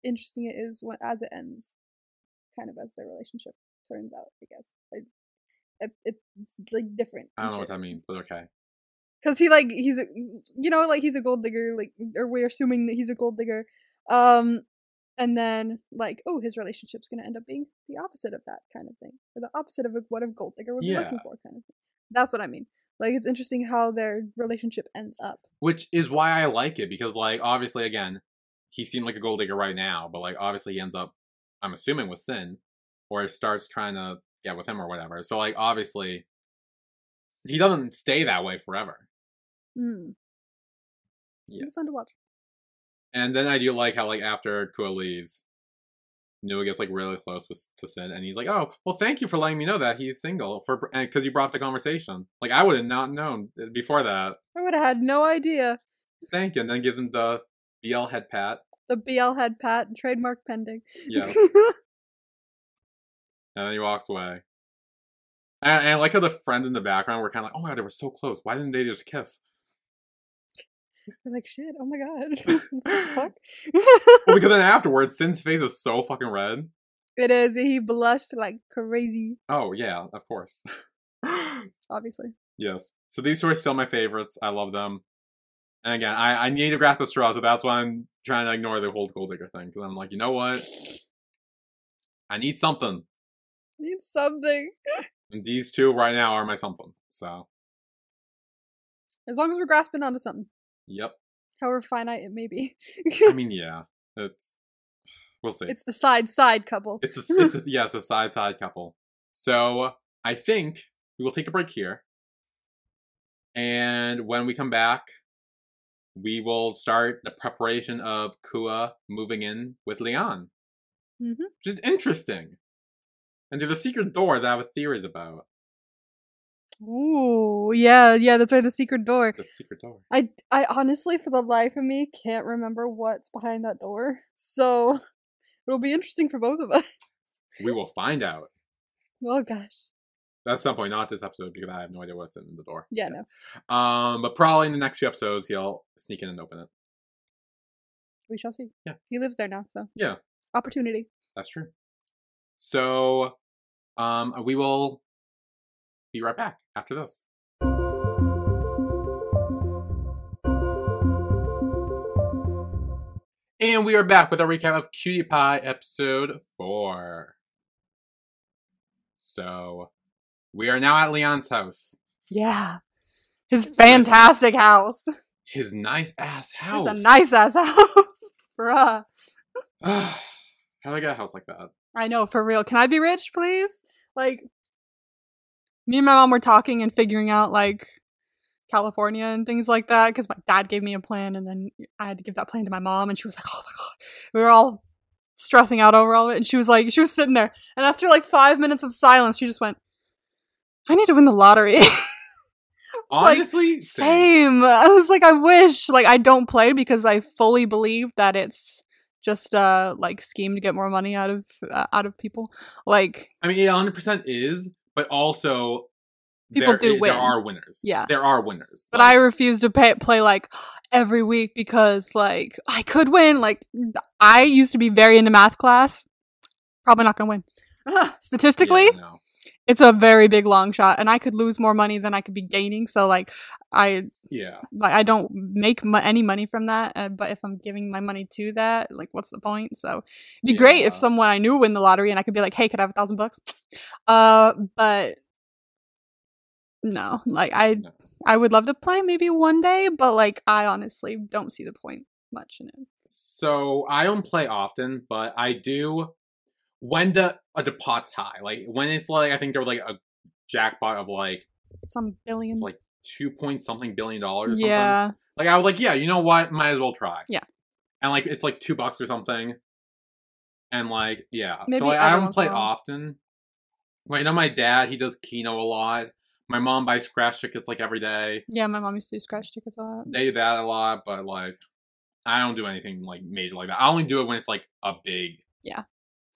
interesting it is when as it ends kind of as their relationship turns out i guess like it, it's like different I don't know what that means, but okay. Because he like he's a, you know like he's a gold digger like or we're assuming that he's a gold digger um and then like oh his relationship's gonna end up being the opposite of that kind of thing or the opposite of what a gold digger would be looking for kind of thing that's what i mean like it's interesting how their relationship ends up Which is why I like it because, like, obviously, again, he seemed like a gold digger right now, but like, obviously, he ends up, I'm assuming, with Sin, or starts trying to get with him or whatever. So, like, obviously, he doesn't stay that way forever. Mm. Yeah. Fun to watch And then I do like how, like, after Kua leaves, Nua gets like really close with to Sin, and he's like, "Oh, well, thank you for letting me know that he's single for because you brought the conversation. Like, I would have not known before that. I would have had no idea. Thank you." And then gives him the BL head pat. The BL head pat, trademark pending. Yes. And then he walks away. And, and like how the friends in the background were kind of like, oh my god, they were so close. Why didn't they just kiss? They're like, shit, oh my god. Fuck? Well, because then afterwards, Sin's face is so fucking red. it is. He blushed like crazy, Oh, yeah, of course. obviously. yes. So these two are still my favorites. I love them. And again, I, I need to grasp the straw, so that's why I'm trying to ignore the whole gold digger thing. Because I'm like, you know what? I need something. I Need something. And these two right now are my something. So, As long as we're grasping onto something, yep. however finite it may be. I mean, yeah. It's. We'll see. it's the side side couple. It's a, it's a yes, a side side couple. So I think we will take a break here, and when we come back, we will start the preparation of Kua moving in with Leon, Mhm. which is interesting. And there's a secret door that I have theories about. Ooh, yeah, yeah, that's right, the secret door. The secret door. I I honestly for the life of me can't remember what's behind that door. So it'll be interesting for both of us. We will find out Oh gosh. at some point, not this episode because I have no idea what's in the door. Yeah, no. Um, but probably in the next few episodes, he'll sneak in and open it. We shall see. Yeah. He lives there now, so Yeah. opportunity. That's true. So, um, we will be right back after this. And we are back with a recap of Cutie Pie episode 4. So, we are now at Leon's house. Yeah. His fantastic house. His nice ass house. It's a nice ass house. Bruh. How do I get a house like that? I know, for real. Can I be rich, please? Like, me and my mom were talking and figuring out, like, California and things like that because my dad gave me a plan and then I had to give that plan to my mom and she was like, oh my god. We were all stressing out over all of it and she was like, she was sitting there and after like five minutes of silence, she just went, I need to win the lottery. like, Honestly, same. Same. I was like, I wish. Like, I don't play because I fully believe that it's just uh like scheme to get more money out of uh, out of people. Like, I mean, it 100 percent is, but also People there, do win. There are winners. Yeah. there are winners. but Like, I refuse to pay, play like every week because like I could win. Like, I used to be very into math class. Probably not gonna win. Statistically, yeah, no. it's a very big long shot, and I could lose more money than I could be gaining. So like, I yeah, like I don't make mo- any money from that. Uh, but if I'm giving my money to that, like, what's the point? So it'd be great if someone I knew win the lottery and I could be like, hey, could I have a thousand bucks? Uh, but no, like I No. I would love to play maybe one day, but like I honestly don't see the point much in it. So I don't play often, but I do when the uh, a deposit's high. Like when it's like I think there was like a jackpot of like Some billions. like two point something billion dollars. or something. yeah, Like I was like, yeah, you know what? Might as well try. Yeah. And like it's like two bucks or something. And like yeah, Maybe so like, I don't play often. Like I know my dad, he does Keno a lot. My mom buys scratch tickets like every day. yeah. My mom used to do scratch tickets a lot. They do that a lot, but like I don't do anything like major like that. I only do it when it's like a big Yeah.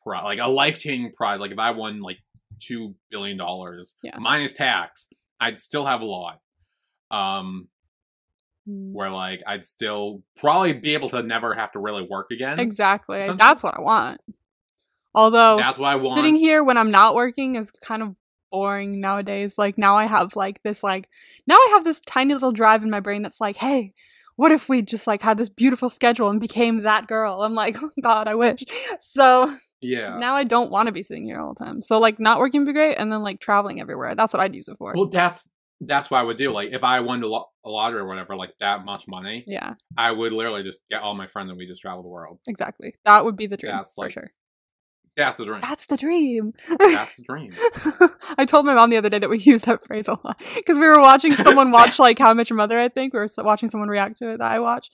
pri- like a life changing prize. Like if I won like two billion dollars Yeah. minus tax, I'd still have a lot. Um, Mm. where like I'd still probably be able to never have to really work again. Exactly. Essentially. That's what I want. Although That's what I want. sitting here when I'm not working is kind of boring nowadays. Like now I have like this like now I have this tiny little drive in my brain that's like, hey, what if we just like had this beautiful schedule and became that girl? I'm like, oh, God, I wish. So Yeah. now I don't want to be sitting here all the time. So like not working would be great, and then like traveling everywhere. That's what I'd use it for. Well, that's that's what I would do. Like if I won the lo- a lottery or whatever, like that much money, yeah, I would literally just get all my friends and we just travel the world. exactly. That would be the dream That's for like- sure. That's the dream. That's the dream. That's the dream. I told my mom the other day that we use that phrase a lot because we were watching someone watch like How I Met Your Mother. I think we were watching someone react to it that I watch,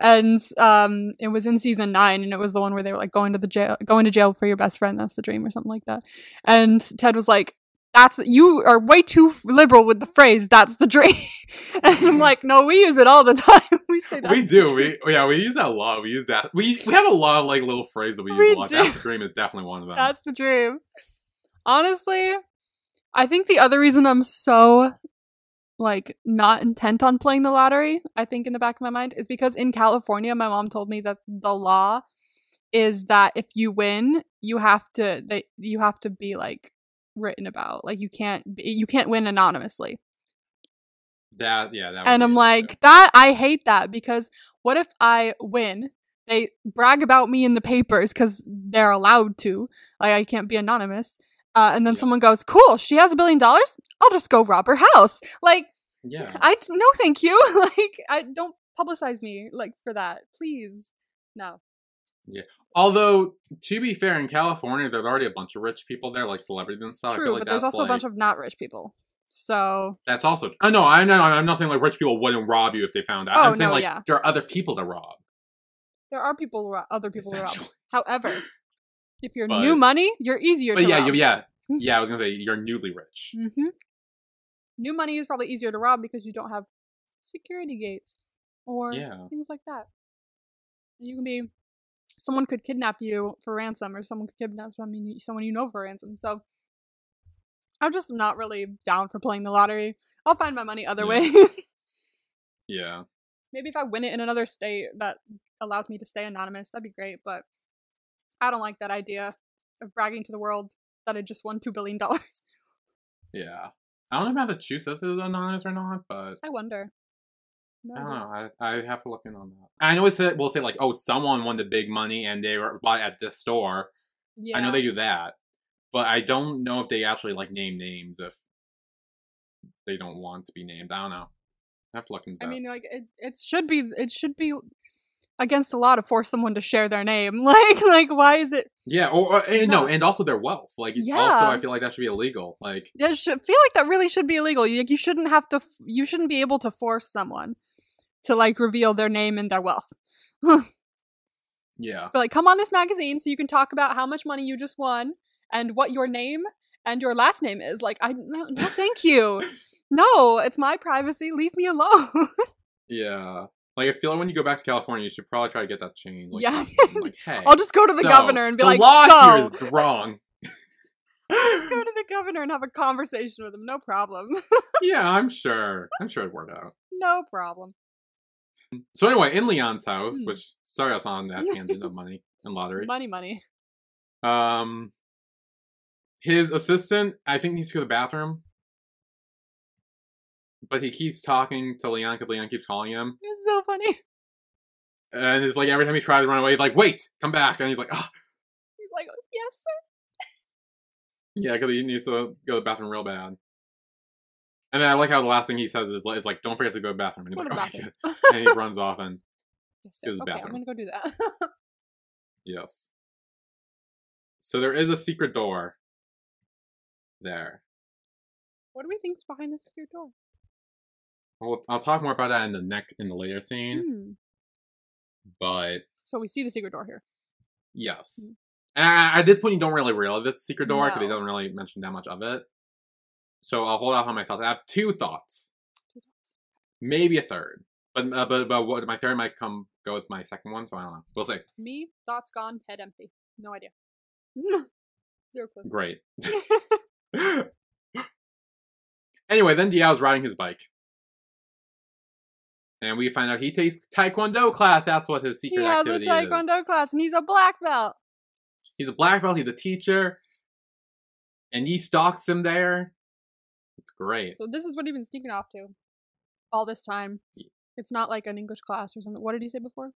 and um, it was in season nine, and it was the one where they were like going to the jail, going to jail for your best friend. That's the dream, or something like that. And Ted was like, "That's you are way too liberal with the phrase. That's the dream." and I'm mm-hmm. like, "No, we use it all the time. we say that we do. We oh, yeah, we use that a lot. We use that. We we have a lot of like little phrases that we use We a lot. do. That's the dream is definitely one of them. That's the dream. Honestly, I think the other reason I'm so like not intent on playing the lottery, I think in the back of my mind is because in California my mom told me that the law is that if you win, you have to they you have to be like written about. Like you can't you can't win anonymously. that yeah. That And I'm like, that I hate that because what if I win? They brag about me in the papers because they're allowed to. Like I can't be anonymous. Uh, and then Yeah. someone goes, "Cool, she has a billion dollars. I'll just go rob her house." Like yeah. I no, thank you. like I don't publicize me like for that, please. No. Although to be fair, in California, there's already a bunch of rich people there, like celebrities and stuff. I True, feel like but there's also a bunch of not rich people. So That's also. I know. I know. I'm not saying like rich people wouldn't rob you if they found out. Oh, I'm saying no, like yeah. there are other people to rob. there are people, ro- other people around. essentially. However, if you're But- new money, you're easier But to yeah, rob. yeah, yeah. I was gonna say you're newly rich. Mm-hmm. New money is probably easier to rob because you don't have security gates or Yeah. things like that. You can be someone could kidnap you for ransom, or someone could kidnap someone you, someone you know for ransom. So I'm just not really down for playing the lottery. I'll find my money other Yeah. ways. Yeah. Maybe if I win it in another state that allows me to stay anonymous, that'd be great. But I don't like that idea of bragging to the world that I just won two billion dollars. Yeah. I don't know if Massachusetts is anonymous or not, but I wonder. No I don't know. I, I have to look in on that. I know it's we'll say like, oh, someone won the big money and they were bought at this store. Yeah. I know they do that, but I don't know if they actually like name names if they don't want to be named. I don't know. I have to look into that. I mean, like it, it should be it should be against the law to force someone to share their name. Like, like why is it? yeah, or, or and no, and also their wealth. Like, yeah. also, I feel like that should be illegal. Like, It should feel like that really should be illegal. You, you shouldn't have to. You shouldn't be able to force someone to like reveal their name and their wealth. yeah, But like, come on this magazine so you can talk about how much money you just won and what your name and your last name is. Like, I no, no thank you. No, it's my privacy. Leave me alone. Yeah. Like I feel like when you go back to California, you should probably try to get that changed. Like, Yeah. like, hey, I'll just go to the so, governor and be the like, law so. here is wrong. Let's go to the governor and have a conversation with him. No problem. yeah, I'm sure. I'm sure it'd work out. no problem. So anyway, in Leon's house, Hmm. which sorry I us on that tangent of money and lottery. Money, money. Um, his assistant, I think, needs to go to the bathroom, but he keeps talking to Leon because Leon keeps calling him, It's so funny. and it's like every time he tries to run away, he's like, "Wait, come back!" And he's like, "Ah, He's like, yes, sir. yeah," because he needs to go to the bathroom real bad. And then I like how the last thing he says is like, is like "Don't forget to go to the bathroom," and he's Go like, the "Okay," bathroom. and he runs off, and yes, Go sir. to the Okay, I'm gonna go do that. yes. So there is a secret door there. what do we think's behind this secret door? Well, I'll talk more about that in the neck in the later scene, Hmm. but So we see the secret door here. yes. Mm. And at this point, you don't really realize this secret door because they don't really mention that much of it. So I'll hold off on my thoughts. I have two thoughts, maybe a third, but uh, but but what my third might come go with my second one. So I don't know. We'll see. Me, thoughts gone, head empty. No idea. Zero clue. Great. anyway, then Diao's riding his bike. And we find out he takes Taekwondo class. That's what his secret he has a activity is. taekwondo class and he's a black belt. He's a black belt. He's a teacher, and he stalks him there. Great. So this is what he's been sneaking off to all this time. It's not like an English class or something. What did he say before?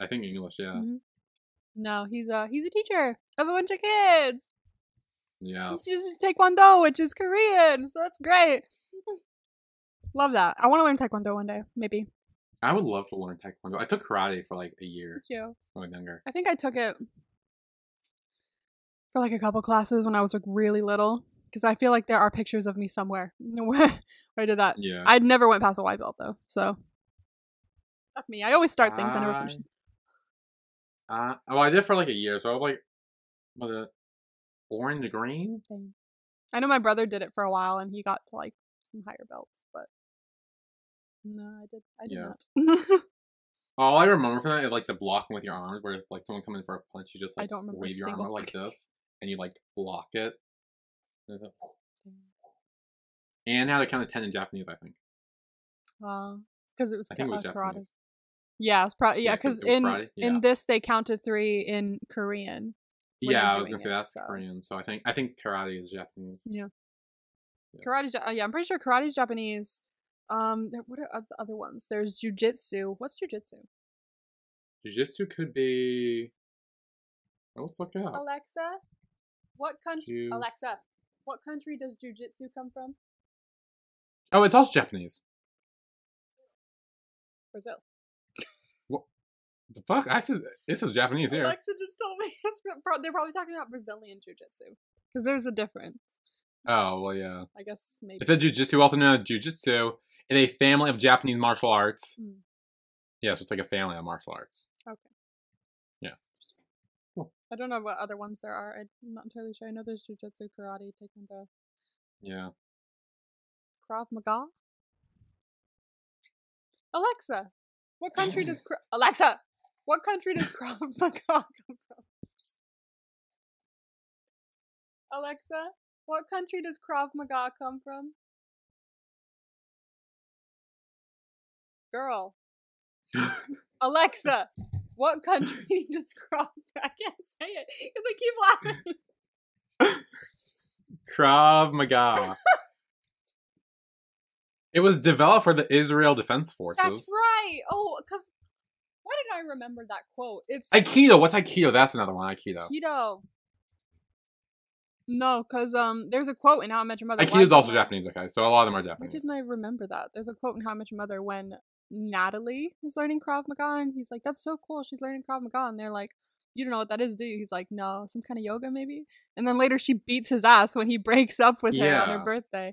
I think English, yeah, Mhm. No, he's a he's a teacher of a bunch of kids. Yeah. He's just taekwondo, which is Korean, so that's great. Love that. I want to learn taekwondo one day, maybe. I would love to learn Taekwondo. I took karate for like a year Yeah. when I was younger. I think I took it for like a couple classes when I was like really little because I feel like there are pictures of me somewhere where, where I did that. Yeah, I never went past a white belt though, so that's me. I always start things I never finish. Uh, well, I did for like a year, so I was like, was it orange green? I know my brother did it for a while and he got to like some higher belts, but no, I did. I did Yeah. not. All I remember from that is like the blocking with your arms, where if, like someone coming in for a punch, you just I like don't remember wave your arm out like this, and you like block it. And it's like- And how to count to ten in Japanese, I think. because it was, I think it was uh, karate. Japanese. Yeah, it's probably yeah. Yeah, 'cause Because it was in karate, yeah. in this they counted three in Korean. Yeah, I was gonna say that's so. Korean, so I think I think karate is Japanese. Yeah. Yes. Karate's uh, yeah, I'm pretty sure karate's Japanese. Um, there, what are the other ones? There's jujitsu. What's jujitsu? Jiu-jitsu could be. Oh, let's look it up. Alexa, what country? Alexa, what country does jujitsu come from? Oh, it's also Japanese. Brazil. What the fuck? I said this is Japanese here. Alexa just told me it's they're probably talking about Brazilian jujitsu because there's a difference. Oh well, yeah. I guess maybe. It's a jujitsu, also known as jujitsu, is a family of Japanese martial arts. Mm. Yeah, so it's like a family of martial arts. Okay. Yeah. Cool. I don't know what other ones there are. I'm not entirely sure. I know there's jujitsu, karate, taekwondo, Yeah. Krav Maga. Alexa, what country does Kra- Alexa? What country does Krav Maga come from? Alexa, what country does Krav Maga come from? Girl. Alexa, what country does Krav? I can't say it because I keep laughing. Krav Maga. it was developed for the Israel Defense Forces. That's right. Oh, because why did I remember that quote? It's Aikido. What's Aikido? That's another one. Aikido. Aikido. No, because um, there's a quote in How I Met Your Mother. Aikido is also Japanese. Okay, so a lot of them are Japanese. Why didn't I remember that? There's a quote in How I Met Your Mother when Natalie is learning Krav Maga, and he's like, "That's so cool. She's learning Krav Maga," and they're like. You don't know what that is, do you? He's like, no, some kind of yoga, maybe. And then later she beats his ass when he breaks up with her on her birthday.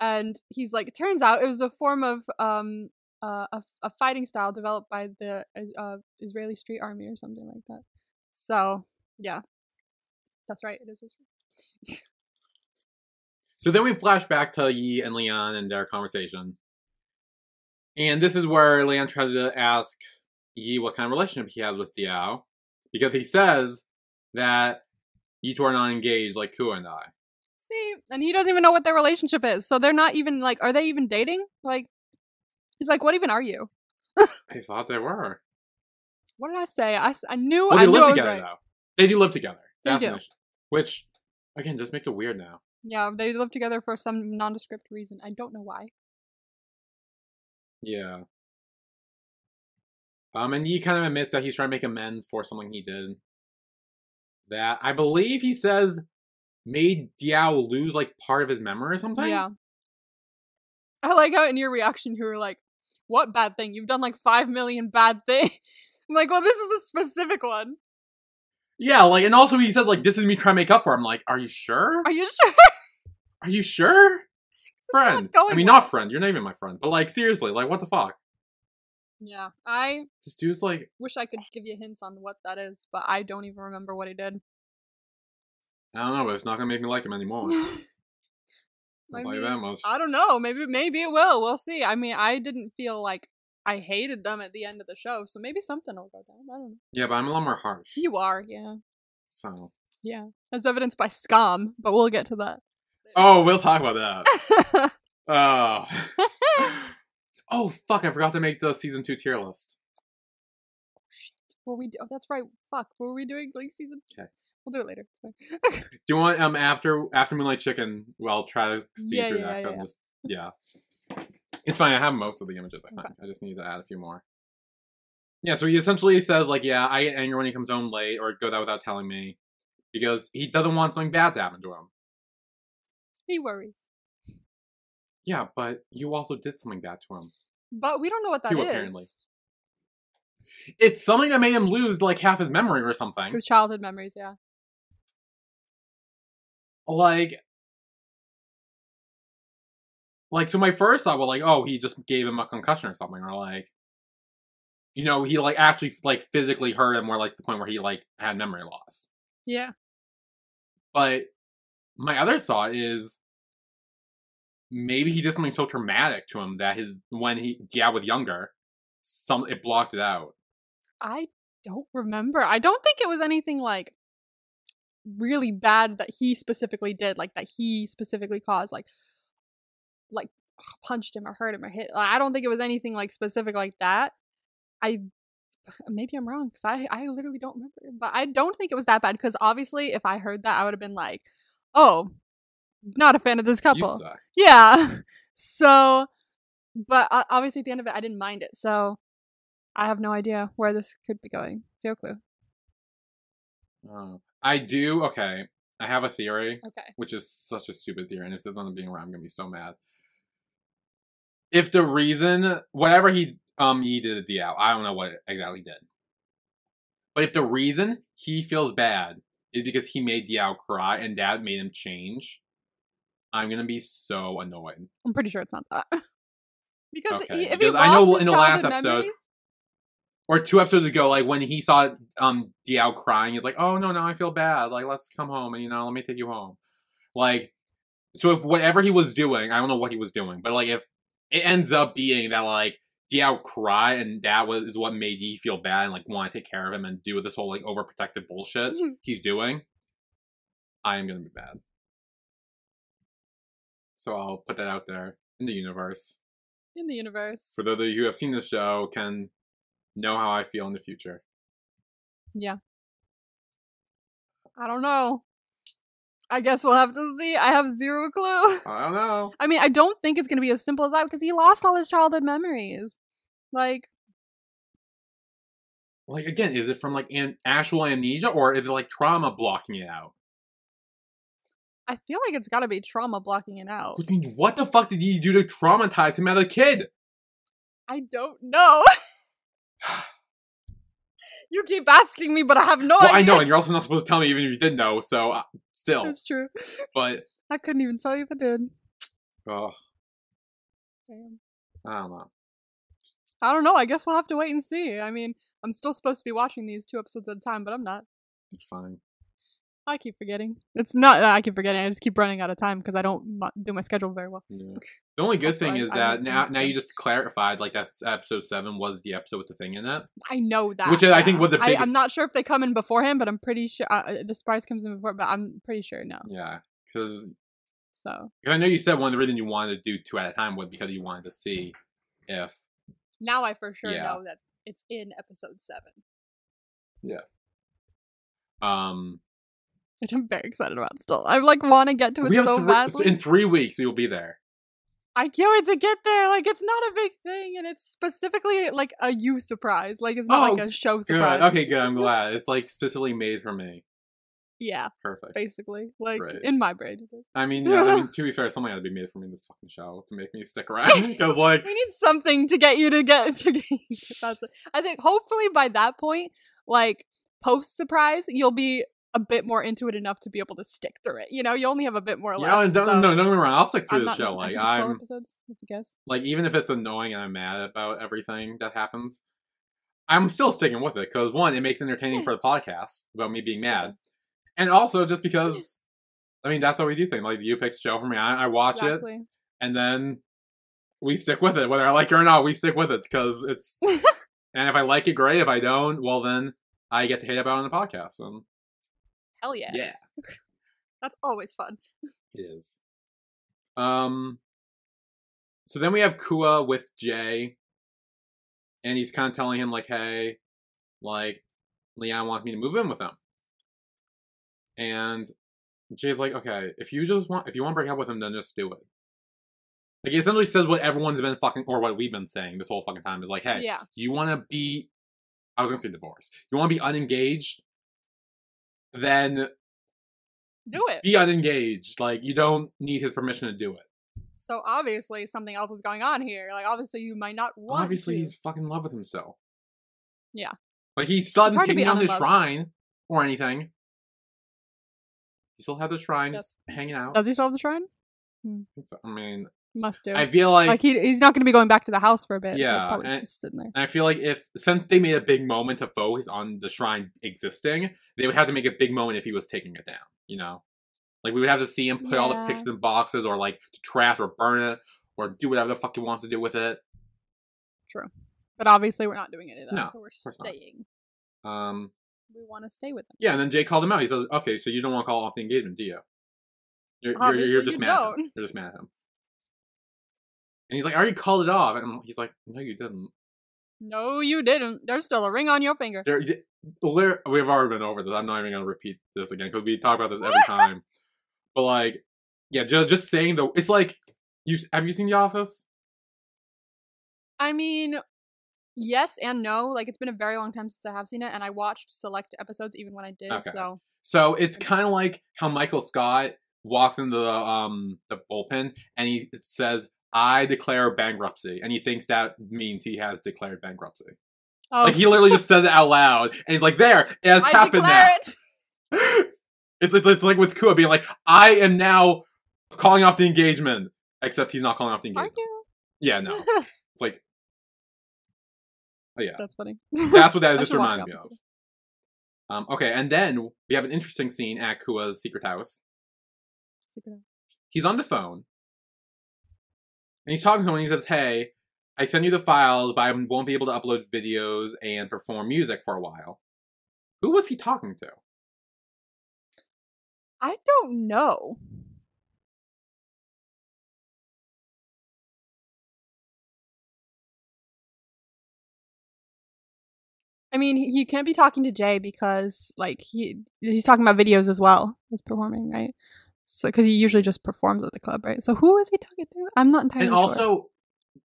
And he's like, it turns out it was a form of um uh, a, a fighting style developed by the uh, Israeli Street Army or something like that. So yeah, that's right. It is Israel. So then we flash back to Yi and Leon and their conversation. And this is where Leon tries to ask Yi what kind of relationship he has with Diao. Because he says that you two are not engaged like Kua and I. See, and he doesn't even know what their relationship is. So they're not even like, are they even dating? Like, he's like, what even are you? I thought they were. What did I say? I, I knew Well, I they I live together right. though. They do live together. That's an issue. Which, again, just makes it weird now. Yeah, they live together for some nondescript reason. I don't know why. Yeah. Um, and he kind of admits that he's trying to make amends for something he did. That I believe he says made Diao lose like part of his memory or something. Yeah. I like how in your reaction you were like, "What bad thing? You've done like five million bad things." I'm like, "Well, this is a specific one. Yeah, like, and also he says like, "This is me trying to make up for." him. I'm like, "Are you sure? Are you sure?" Are you sure, friend? I mean, not friend. You're not even my friend. But like, seriously, like, what the fuck? yeah, I This dude's like, wish I could give you hints on what that is, but I don't even remember what he did. I don't know, but it's not gonna make me like him anymore. I mean, that much. I don't know. Maybe maybe it will. We'll see. I mean, I didn't feel like I hated them at the end of the show, so maybe something will go down. I don't know. Yeah, but I'm a lot more harsh. You are, yeah, So. yeah, as evidenced by Scum, but we'll get to that. Oh, we'll talk about that. Oh. oh fuck! I forgot to make the season two tier list. Were we? Oh, that's right. Fuck. What were we doing Glee season? 'Kay. We'll do it later. Do you want um after after Moonlight Chicken? Well, try to speed Yeah, through yeah, that. yeah, I'm yeah. Just yeah, it's fine. I have most of the images. I think Okay. I just need to add a few more. Yeah, so he essentially says like, yeah, I get angry when he comes home late or goes out without telling me because he doesn't want something bad to happen to him. He worries, Yeah, but you also did something bad to him. but we don't know what that is. Two, apparently. It's something that made him lose like half his memory or something. His childhood memories. Yeah. like like so my first thought was like oh he just gave him a concussion or something or like you know he like actually like physically hurt him or like the point where he like had memory loss Yeah. but my other thought is maybe he did something so traumatic to him that his when he yeah was younger some it blocked it out I don't remember. I don't think it was anything like really bad that he specifically did, like that he specifically caused, like like punched him or hurt him or hit. Like, I don't think it was anything like specific like that. I maybe I'm wrong because I I literally don't remember, but I don't think it was that bad because obviously if I heard that I would have been like, oh, not a fan of this couple. Yeah. So, but obviously at the end of it, I didn't mind it. So, I have no idea where this could be going. Zero clue. Oh. i do okay i have a theory Okay. which is such a stupid theory, and if this ends up being wrong, I'm gonna be so mad. If the reason, whatever he um he did to out, I don't know what exactly he did, but if the reason he feels bad is because he made Diao cry and Dad made him change, I'm gonna be so annoyed. I'm pretty sure it's not that. because Okay, if because he I know in the last childhood episode- memories- Or two episodes ago, like when he saw um Diao crying, he's like, "Oh no, now I feel bad. Like let's come home and you know let me take you home." Like, so if whatever he was doing, I don't know what he was doing, but like if it ends up being that like Diao cry and that was is what made Yi feel bad and like want to take care of him and do this whole like overprotective bullshit mm-hmm. he's doing, I am gonna be bad. So I'll put that out there in the universe in the universe. for those of you who have seen the show can know how I feel in the future. yeah. I don't know. I guess we'll have to see. I have zero clue. I don't know. I mean, I don't think it's going to be as simple as that because he lost all his childhood memories. Like, Like again, is it from like an actual amnesia or is it like trauma blocking it out? I feel like it's got to be trauma blocking it out. Which means what the fuck did he do to traumatize him as a kid? I don't know. you keep asking me, but I have no well, I know, and you're also not supposed to tell me even if you did know. So uh, still, It's true. but I couldn't even tell you if I did. oh, Damn. I don't know. I don't know. I guess we'll have to wait and see. I mean, I'm still supposed to be watching these two episodes at a time, but I'm not. It's fine. I keep forgetting. It's not that I keep forgetting. I just keep running out of time because I don't mo- do my schedule very well. Yeah. The only good Also, thing I- is I that don't now now you just clarified like that episode seven was the episode with the thing in it. I know that. Which I think was the I, biggest- I'm not sure if they come in beforehand, but I'm pretty sure uh, the surprise comes in before. But I'm pretty sure no. Yeah, because So I know you said one of the reasons you wanted to do two at a time was because you wanted to see if now I for sure Yeah. know that it's in episode seven, Yeah. um which I'm very excited about. Still, I like want to get to it we have so three, badly. in three weeks we will be there. I can't wait to get there. Like it's not a big thing, and it's specifically like a you surprise. Like it's not Oh, like a show Good. surprise. Okay, good. I'm glad. It's like specifically made for me. Yeah, Perfect. basically, like Right. in my brain. I mean, yeah, I mean, to be fair, something had to be made for me in this fucking show to make me stick around. Because, like, We need something to get you to get to get. That's it. I think hopefully by that point, like post surprise, you'll be a bit more into it enough to be able to stick through it. You know, you only have a bit more left. yeah, don't, so no, don't get me wrong. I'll stick through I'm the show. Like, think it's 12 I'm episodes. If you guess. like, even if it's annoying and I'm mad about everything that happens, I'm still sticking with it because one, it makes it entertaining for the podcast about me being mad, and also just because, I mean, that's how we do things. Like, you pick a show for me, I, I watch it, and then we stick with it, whether I like it or not. We stick with it because it's, and if I like it, great. If I don't, well, then I get to hate about it on the podcast. And Hell yeah. yeah. That's always fun. It is. Um. So then we have Kua with Jay, and he's kind of telling him like, "Hey, like, Leon wants me to move in with him." And Jay's like, "Okay, if you just want, if you want to break up with him, then just do it." Like, he essentially says what everyone's been fucking, or what we've been saying this whole fucking time is like, "Hey, Yeah. you want to be I was gonna say divorce. You want to be unengaged, then Do it. be unengaged. Like you don't need his permission to do it. So obviously something else is going on here. Like obviously you might not want Obviously, to. he's fucking in love with him still. Yeah. Like he still hasn't taken down his shrine or anything. He still had the shrine just hanging out. Does he still have the shrine? Hmm. So, I mean, Must do. I feel like, like he he's not going to be going back to the house for a bit. Yeah, it's probably just sitting there. I feel like if since they made a big moment to focus on the shrine existing, they would have to make a big moment if he was taking it down. You know, like we would have to see him put all the Yeah. pictures in boxes or like trash or burn it or do whatever the fuck he wants to do with it. True, but obviously we're not doing any of that. No, so we're not. staying. Um, We want to stay with him. Yeah, and then Jay called him out. He says, "Okay, so you don't want to call off the engagement, do you? You're you're, you're just you mad. At him. You're just mad at him." And he's like, "I already called it off." And he's like, "No, you didn't." No, you didn't. There's still a ring on your finger. There, we've already been over this. I'm not even gonna repeat this again because we talk about this every time. But like, yeah, just just saying though, It's like you have you seen The Office? I mean, yes and no. Like it's been a very long time since I have seen it, and I watched select episodes even when I did. Okay. So So it's kind of like how Michael Scott walks into the um the bullpen and he says, "I declare bankruptcy," and he thinks that means he has declared bankruptcy. oh, Like he literally just says it out loud, and he's like, "There, it has I happened now." it. It's, it's it's like with Kua being like, "I am now calling off the engagement," except he's not calling off the engagement. Yeah, no, it's like, oh yeah, That's funny. that's what that just reminded me of. Um, okay, and then we have an interesting scene at Kua's secret house. Secret- He's on the phone, and he's talking to someone. And he says, "Hey, I send you the files, but I won't be able to upload videos and perform music for a while." Who was he talking to? I don't know. I mean, he, can't be talking to Jay because, like, he he's talking about videos as well as performing, right? So, because he usually just performs at the club, right? So, who is he talking to? I'm not entirely and sure. also,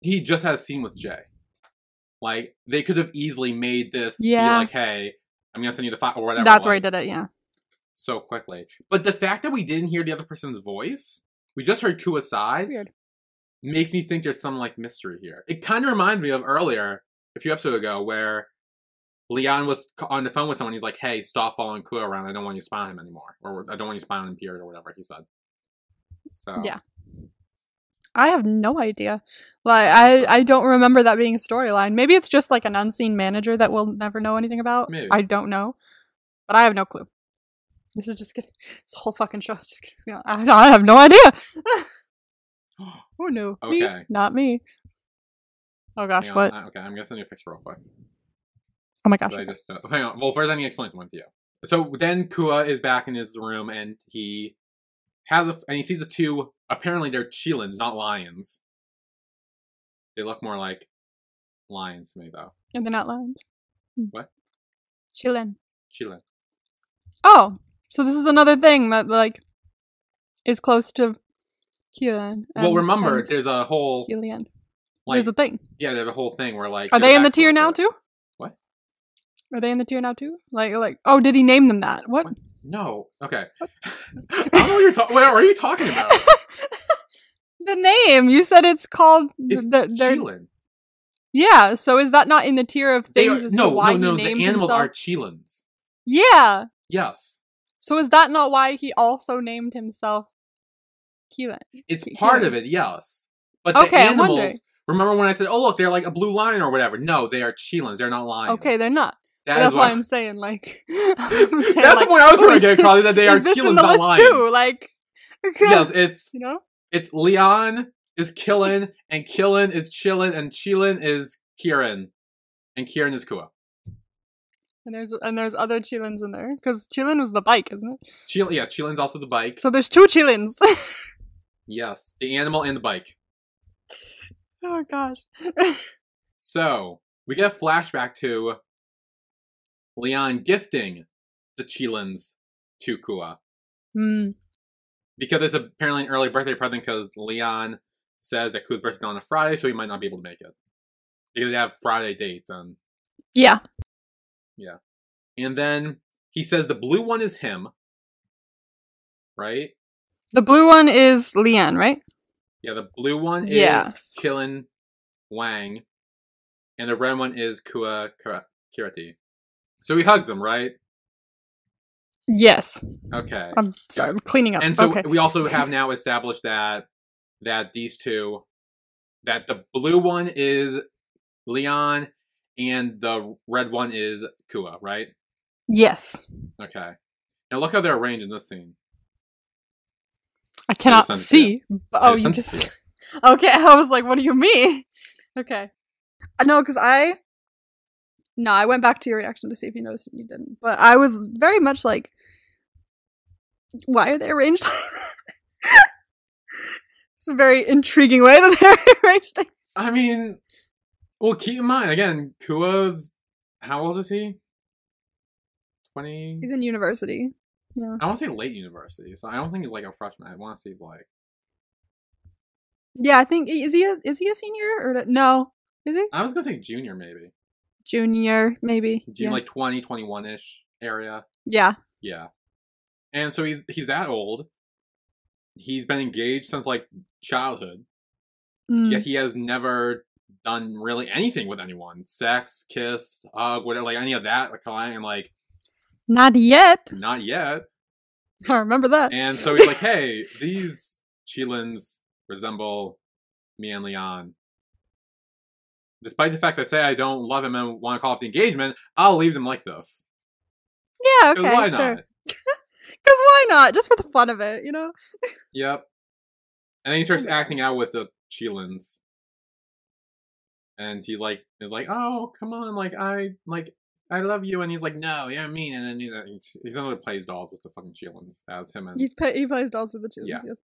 he just has a scene with Jay. Like they could have easily made this be Yeah. like, "Hey, I'm gonna send you the file or whatever." that's where like, he did it. Yeah, so quickly. But the fact that we didn't hear the other person's voice, we just heard Kua's side, weird. makes me think there's some like mystery here. It kind of reminded me of earlier, a few episodes ago, where Leon was on the phone with someone. He's like, "Hey, stop following Kua around. I don't want you spying on him anymore, or I don't want you spying on him, period, or whatever he said." So Yeah. I have no idea. Like, I I don't remember that being a storyline. Maybe it's just like an unseen manager that we'll never know anything about. Maybe. I don't know, but I have no clue. This is just gonna. This whole fucking show is just gonna. I, I have no idea. oh no. Me? Okay. Not me. Oh gosh, on, what? Okay, I'm gonna send you a picture real quick. Oh my gosh. I just hang on. Well, first I need to explain something to you. So then Kua is back in his room and he has a and he sees the two. Apparently they're chilins, not lions. They look more like lions to me though. And they're not lions. Hmm. What? Chillin. Chilin. Oh, so this is another thing that like is close to Keelan. Well, remember, there's a whole Keelan. like There's a thing. yeah, there's a whole thing where like Are they in the tier now too? Are they in the tier now too? Like, like, oh, did he name them that? What? No. Okay. What? I don't know what you're talking. What are you talking about? the name you said it's called. It's the, chilin. yeah. So is that not in the tier of things are, no, no, no. he The animals himself? are chilins. Yeah. Yes, So is that not why he also named himself Keelan? it's Ke- part of it. Yes, but the Okay, I'm animals. Remember when I said, "Oh, look, they're like a blue lion or whatever"? No, they are chilins. They're not lions. Okay, they're not. That that's why I'm saying like. I'm saying, That's like, the point I was trying to get across. That they are chilins, in the not list too? Like. yes, it's You know. it's Leon is Killin, and Killin is Chillin, and Chillin is Kieran, and Kieran is Kua. And there's and there's other Chilins in there because Chilin was the bike, isn't it? Chill, yeah, Chillin's also the bike. So there's two Chilins. Yes, the animal and the bike. oh gosh. So we get a flashback to Leon gifting the Chilans to Kua Hmm. because it's apparently an early birthday present because Leon says that Kua's birthday is on a Friday, so he might not be able to make it because they have Friday dates and Yeah. Yeah. And then he says the blue one is him, right? The blue one is Leon, right? Yeah, the blue one Yeah. is Wang, and the red one is Kua Kira- Kirati. So he hugs them, right? Yes. Okay. I'm sorry. I'm cleaning up. and so okay. we also have now established that that these two, that the blue one is Leon, and the red one is Kua, right? yes. Okay. Now look how they're arranged in this scene. I cannot to see. Oh, just you just. Okay. I was like, what do you mean? Okay. No, because I. No, I went back to your reaction to see if you noticed and you didn't. But I was very much like, why are they arranged like that? It's a very intriguing way that they're arranged. Like I mean, well, keep in mind again, Kua's how old is he? Twenty. He's in university. Yeah. I want to say late university, so I don't think he's like a freshman. I want to say he's like Yeah, I think is he a, is he a senior or no? Is he I was gonna say junior, maybe junior? Maybe. Yeah. like 20, 21 ish area. yeah. Yeah, and so he's he's that old. He's been engaged since like childhood. Mm. Yet he has never done really anything with anyone. Sex, kiss, hug, whatever, like any of that kind, and like Not yet. not yet. I remember that. And so he's like, hey, these Chilins resemble me and Leon. Despite the fact I say I don't love him and want to call off the engagement, I'll leave them like this. Yeah, Okay. why sure. not? Because why not? Just for the fun of it, you know. Yep. And then he starts acting out with the Chilins. And he's like, he's like, oh, come on, like I, like I love you, and he's like, no, you're mean, and then you know, he's, he's gonna plays dolls with the fucking Chilins as him and He's pa- he plays dolls with the children. Yeah. Yes.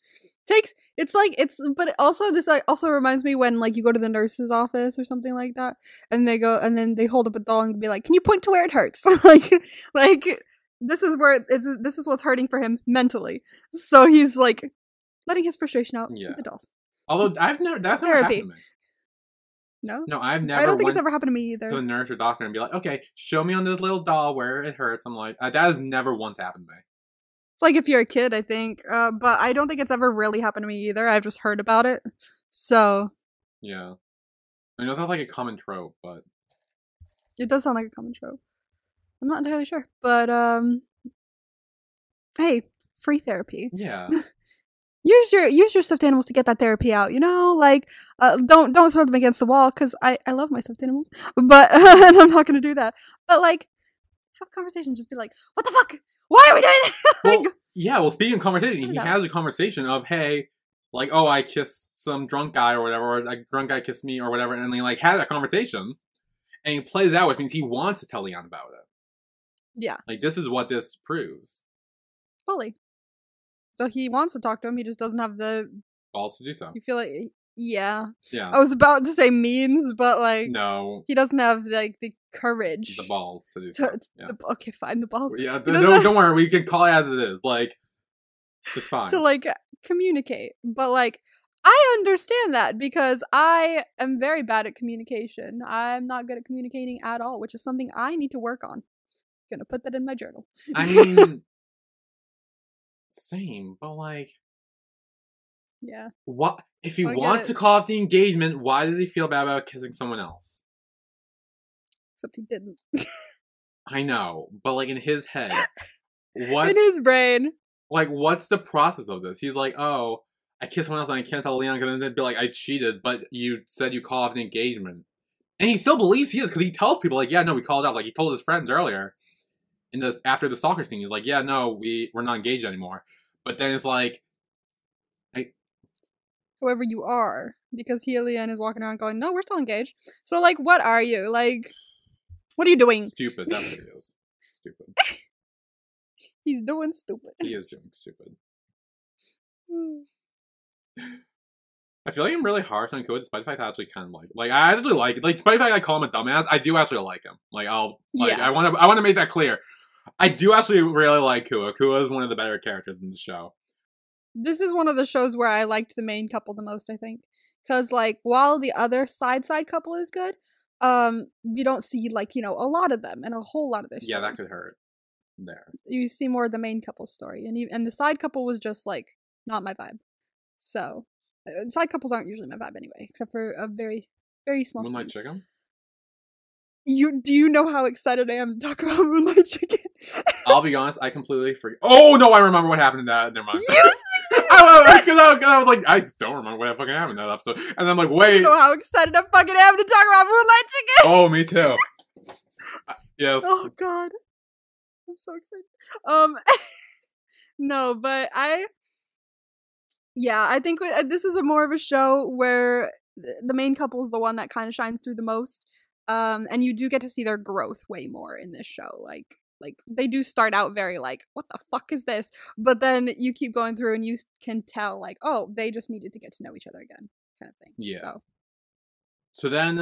Takes it's like it's but also this like also reminds me when like you go to the nurse's office or something like that and they go and then they hold up a doll and be like, "Can you point to where it hurts?" like like this is where it's this is what's hurting for him mentally. So he's like letting his frustration out Yeah. with the dolls. Although I've never, that's never Therapy. happened to me. No. No, I've never. I don't think it's ever happened to me either. to the nurse or doctor and be like, okay, show me on the little doll where it hurts. I'm like, uh, that has never once happened to me. It's like if you're a kid, I think. Uh, but I don't think it's ever really happened to me either. I've just heard about it. So Yeah. I know that's like a common trope, but It does sound like a common trope. I'm not entirely sure, but um, hey, free therapy. yeah. Use your use your stuffed animals to get that therapy out. You know, like uh, don't don't throw them against the wall because I I love my stuffed animals, but and I'm not gonna do that. But like, have a conversation. Just be like, what the fuck? Why are we doing that? Well, Like, yeah. Well, speaking of conversation, he has a conversation of, "Hey, like, oh, I kissed some drunk guy or whatever, or a drunk guy kissed me or whatever," and he like had that conversation, and he plays out, which means he wants to tell Leon about it. yeah, Like, this is what this proves. fully. So he wants to talk to him. He just doesn't have the. Balls to do so. You feel like, yeah. Yeah. I was about to say means, but like no, he doesn't have like the courage. the balls to do To, so. Yeah. the- okay, fine. The balls. Yeah, no, have don't worry. We can call it as it is. Like, it's fine. to like communicate, but like I understand that because I am very bad at communication. I'm not good at communicating at all, which is something I need to work on. Gonna put that in my journal. I mean, same, but like, yeah. what if he I wants to call off the engagement? Why does he feel bad about kissing someone else? Except he didn't. I know, but like in his head, what in his brain. like what's the process of this? He's like, oh, I kissed someone else and I can't tell Leon because then they'd be like, I cheated, but you said you call off an engagement, and he still believes he is because he tells people like, yeah, no, we called out. Like he told his friends earlier in this after the soccer scene, he's like, yeah, no, we we're not engaged anymore. But then it's like, However you are, because Helion is walking around going, "No, we're still engaged." So, like, what are you like? What are you doing? stupid. That's what he is. Stupid. He's doing stupid. He is doing stupid. I feel like I'm really harsh on Kua, despite the fact I actually kind of like. Like I actually like it. Like despite the fact I call him a dumbass, I do actually like him. Like I'll like Yeah. I want to I want to make that clear. I do actually really like Kua. Kua is one of the better characters in the show. this is one of the shows where I liked the main couple the most, I think. Cause like while the other side side couple is good, um, you don't see like, you know, a lot of them and a whole lot of this. Yeah, that could hurt. There. you see more of the main couple story. And you, and the side couple was just like not my vibe. So uh, side couples aren't usually my vibe anyway, except for a very very small Moonlight few. Chicken. You do you know how excited I am to talk about Moonlight Chicken? I'll be honest, I completely forget. Oh no, I remember what happened in that. Never mind. you I, 'cause I, 'cause I was like, I don't remember what fucking happened in that episode. And I'm like, wait. know how excited I fucking am to talk about Moonlight Chicken. Oh, me too. Yes. Oh god. I'm so excited. Um no, but I yeah, I think uh, this is a more of a show where the main couple is the one that kind of shines through the most. Um and you do get to see their growth way more in this show. Like like they do start out very like what the fuck is this? But then you keep going through and you can tell like oh, they just needed to get to know each other again kind of thing. Yeah. So, So then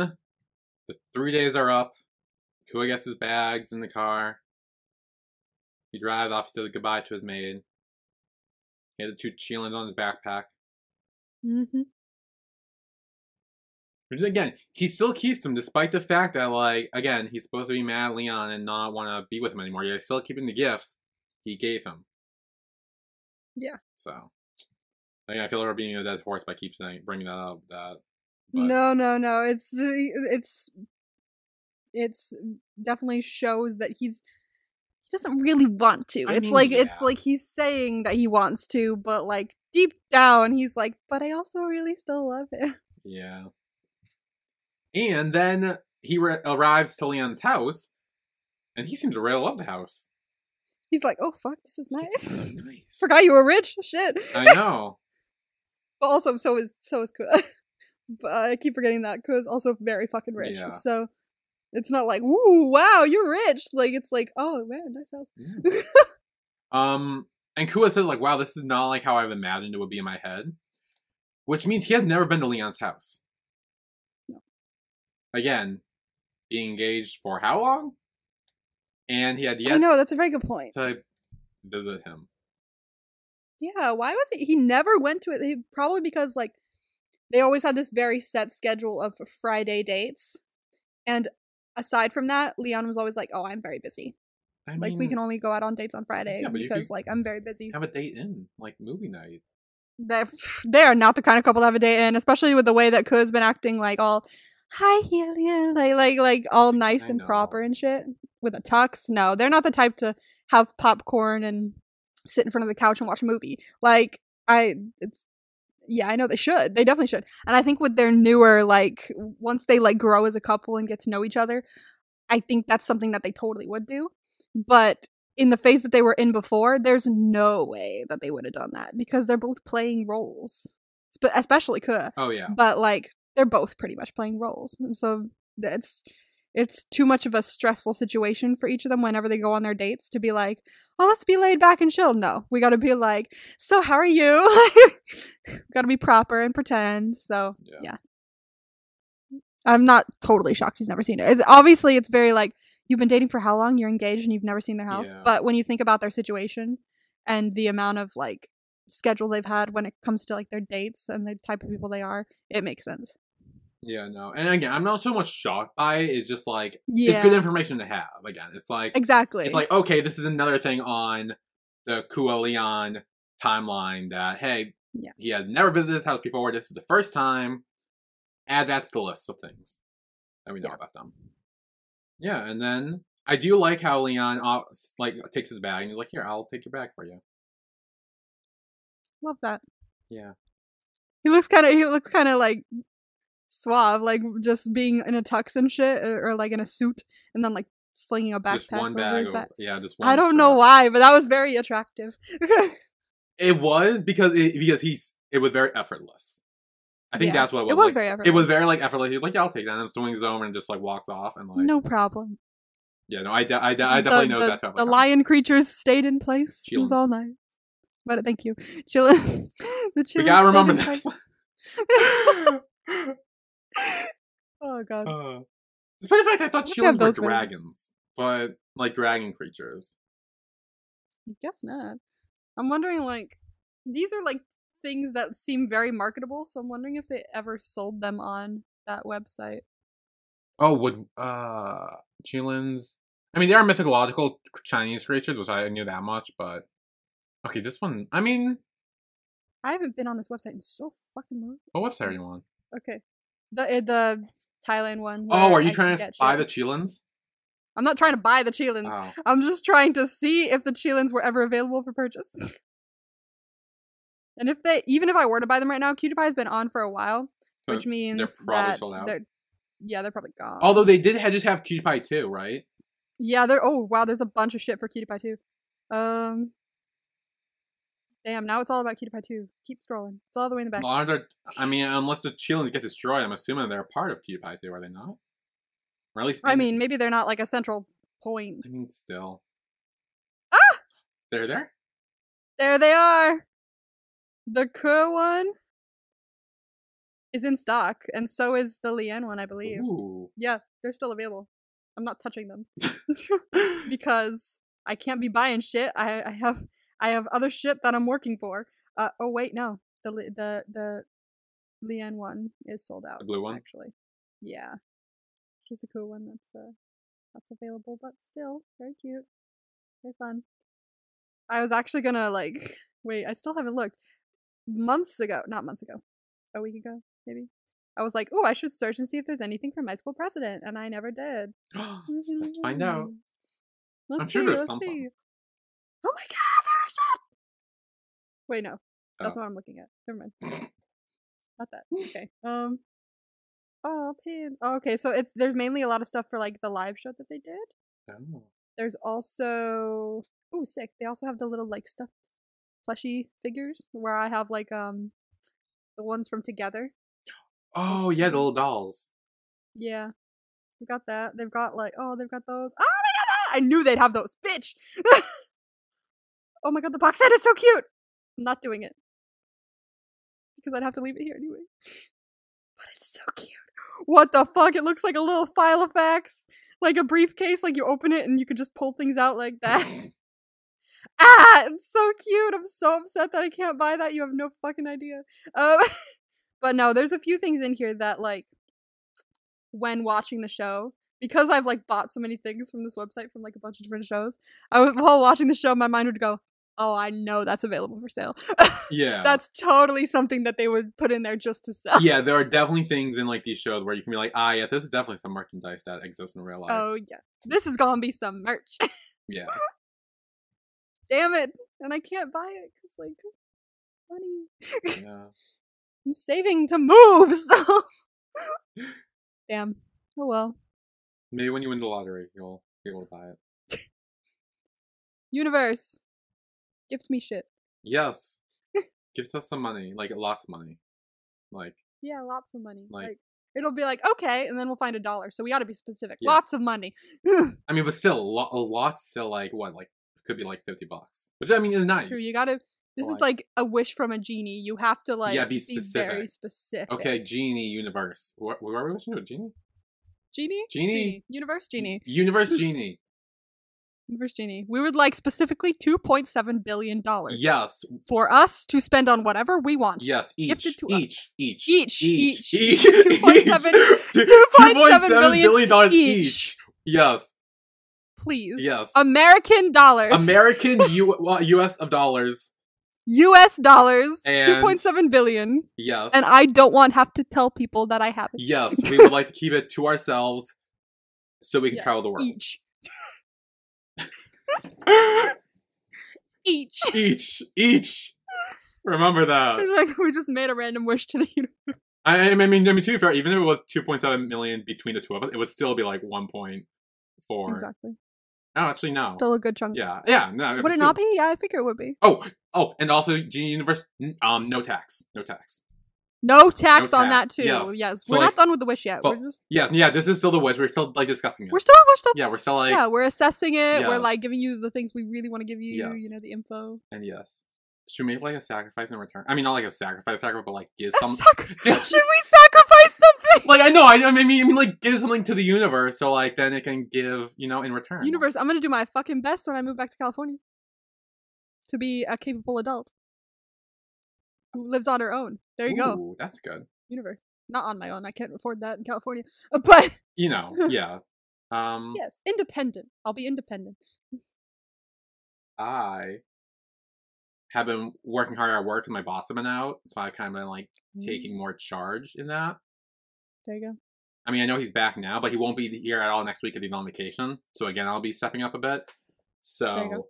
the three days are up. Kua gets his bags in the car. He drives off, says goodbye to his maid. He has the two cheelings on his backpack. mhm. Which again, he still keeps them despite the fact that, like, again, he's supposed to be mad at Leon and not want to be with him anymore. Yet he's still keeping the gifts he gave him. Yeah. So, again, I feel like we're being a dead horse by keep saying bringing that up. That but- No, no, no. It's it's it's definitely shows that he's he doesn't really want to. I it's mean, like it's like he's saying that he wants to, but like deep down he's like, but I also really still love him. Yeah. And then he re- arrives to Leon's house, and he seems to really love the house. He's like, oh fuck, this is nice. "This is nice. Forgot you were rich. Shit. I know. But also, so is so is Kua. but I keep forgetting that Kua's also very fucking rich. Yeah. So it's not like, woo, wow, you're rich. Like it's like, oh man, nice house. Yeah. um, and Kua says like, "Wow, this is not like how I've imagined it would be in my head," which means he has never been to Leon's house. Again, being engaged for how long? And he had yet. I know that's a very good point. to visit him. Yeah, why was it? He never went to it. He, probably because like they always had this very set schedule of Friday dates, and aside from that, Leon was always like, "Oh, I'm very busy. I like we can only go out on dates on Friday Yeah, because like I'm very busy." have a date in like movie night. They they are not the kind of couple to have a date in, especially with the way that Ku's been acting like all hi Helion, like like like all nice I and know. proper and shit with a tux. No, they're not the type to have popcorn and sit in front of the couch and watch a movie. Like I, it's yeah, I know they should. They definitely should. And I think with their newer like once they like grow as a couple and get to know each other, I think that's something that they totally would do. But in the phase that they were in before, there's no way that they would have done that because they're both playing roles. Spe- especially Ke. Oh yeah. But like they're both pretty much playing roles. And so it's it's too much of a stressful situation for each of them whenever they go on their dates to be like, "Oh, let's be laid back and chill." No, we got to be like, "So, how are you?" got to be proper and pretend. So, Yeah. yeah. I'm not totally shocked he's never seen it. It's, obviously, it's very like you've been dating for how long? You're engaged and you've never seen their house. Yeah. But when you think about their situation and the amount of like schedule they've had when it comes to like their dates and the type of people they are, it makes sense. Yeah, no. And again, I'm not so much shocked by it. It's just like Yeah, it's good information to have. Again, it's like exactly. it's like okay, this is another thing on the Kua Leon timeline that hey, Yeah. he had never visited his house before. This is the first time. Add that to the list of things that we know Yeah. about them. Yeah, and then I do like how Leon uh, like takes his bag and he's like, "Here, I'll take your bag for you." Love that. Yeah, He looks kind of he looks kind of like suave, like just being in a tux and shit, or, or, like in a suit, and then like slinging a backpack just one bag. his yeah, just one. I don't know why, but that was very attractive. It was because it, because he's it was very effortless. I think Yeah, that's what it was. it was like, very It was very like effortless. He's like, "Yeah, I'll take that," and swings over and just like walks off and like, no problem. yeah, no, I, de- I, de- I definitely the, the, that. Type The comment. Oh. lion creatures stayed in place. It was all Chillins. Nice. But thank you, chillin. the chillin We gotta remember this. oh god. uh, despite the fact I thought Chillins were dragons, but like dragon creatures. I guess not. I'm wondering, like, these are like things that seem very marketable, so I'm wondering if they ever sold them on that website. Oh, would uh Chillins? I mean, they are mythological Chinese creatures, which I knew that much. But okay, this one. I mean, I haven't been on this website in so fucking long. what website are you on? Okay, the uh, the Thailand one. Oh, are you I trying to buy the shit. Chillins? I'm not trying to buy the Chilins. Oh. I'm just trying to see if the Chilins were ever available for purchase. and if they, even if I were to buy them right now, Cutie Pie has been on for a while, So which means they're probably sold out. they're, yeah, they're probably gone. Although they did just have Cutie Pie too, right? Yeah, there. Oh wow, there's a bunch of shit for Cutie Pie too. Um, damn. Now it's all about Cutie Pie too. Keep scrolling. It's all the way in the back. Well, aren't there, I mean, unless the Chillins get destroyed, I'm assuming they're part of Cutie Pie too, are they not? Or at least I mean, maybe they're not like a central point. I mean, still. Ah! They're there. There they are. The Ke one is in stock, and so is the Lien one, I believe. Ooh. Yeah, they're still available. I'm not touching them because I can't be buying shit. I, I have I have other shit that I'm working for. Uh, oh wait, no, the the the Lien one is sold out. The blue one? actually. Yeah, just the cool one that's uh that's available, but still very cute, very fun. I was actually gonna like wait. I still haven't looked. Months ago, not months ago, a week ago, maybe. I was like, oh, I should search and see if there's anything for my school president, and I never did. Let's find out. Let's I'm sure see, there's let's something. see. Oh my god! Wait, no. That's Oh. what I'm looking at. Never mind. Not that. Okay. Um. Oh, pins. Oh, okay, so it's there's mainly a lot of stuff for like the live show that they did. Oh. There's also oh sick. They also have the little like stuffed plushy figures where I have like um the ones from Together. Oh, yeah, the little dolls. Yeah. We got that. They've got like oh they've got those. Oh my god! ah! I knew they'd have those. Bitch. oh my god, the box set is so cute. I'm not doing it because I'd have to leave it here anyway. But it's so cute. What the fuck? It looks like a little file of facts, like a briefcase. Like you open it and you could just pull things out like that. ah, it's so cute. I'm so upset that I can't buy that. You have no fucking idea. Um, but no, there's a few things in here that like when watching the show because I've like bought so many things from this website from like a bunch of different shows. I was while watching the show, my mind would go, "Oh, I know that's available for sale." Yeah. that's totally something that they would put in there just to sell. yeah, there are definitely things in like these shows where you can be like, ah, yeah, this is definitely some merchandise that exists in real life. Oh yeah, this is gonna be some merch. Yeah. Damn it, and I can't buy it because like money. Yeah. I'm saving to move. So damn. Oh well. Maybe when you win the lottery, you'll be able to buy it. Universe, gift me shit. Yes. Give us some money, like lots of money. Like Yeah, lots of money. Like- Like, it'll be like okay, and then we'll find a dollar. So we got to be specific. Yeah. Lots of money. I mean, but still, a lot, a lot's still like what, like could be like fifty bucks, which I mean is nice. True. You got to. This Like- is like a wish from a genie. You have to like Yeah, be specific. very specific. Okay, genie universe. What, what are we wishing to? Genie? Genie. Genie? Genie. Universe genie. Universe genie. We would like specifically two point seven billion dollars. Yes, For us to spend on whatever we want. yes. Each, Gifted to us. each, each, Each, each, each. each. 2.7 Two- 2.7 $2.7 billion billion dollars each. each. Yes, Please. yes. American dollars. American U- well, U.S. of dollars. U.S. dollars. And- Two point seven billion. Yes. And I don't want have to tell people that I have it. Yes, we would like to keep it to ourselves so we can Yes, travel the world. Each. Each. Each, each. Remember that. like we just made a random wish to the universe. I, I mean, I mean, to be fair, even if it was 2.7 million between the two of us, it would still be like 1.4. Exactly. Oh, actually, no. Still a good chunk. yeah, yeah, no. Would it still- not be? Yeah, I figure it would be. Oh, oh, and also Genie Universe, um, no tax, no tax. No tax No on that too. yes. Yes, So, we're like, not done with the wish yet. we're just Yes, yeah, this is still the wish. We're still like discussing it. we're still we're still yeah, we're still like, yeah we're assessing it. We're like giving you the things we really want to give you. Yes. You know the info. and yes, should we make like a sacrifice in return? I mean, not like a sacrifice, sacrifice, but like give some. Sacri- Should we sacrifice something? like I know, I, I mean, I mean, like give something to the universe, so like then it can give, you know, in return. Universe, I'm gonna do my fucking best when I move back to California. To be a capable adult who lives on her own. There you go. That's good. Universe. Not on my own. I can't afford that in California. But You know, yeah. Um, yes, independent. I'll be independent. I have been working hard at work and my boss has been out, so I've kind of been like Mm. taking more charge in that. There you go. I mean, I know he's back now, but he won't be here at all next week because he's on vacation. So again, I'll be stepping up a bit. There you So go.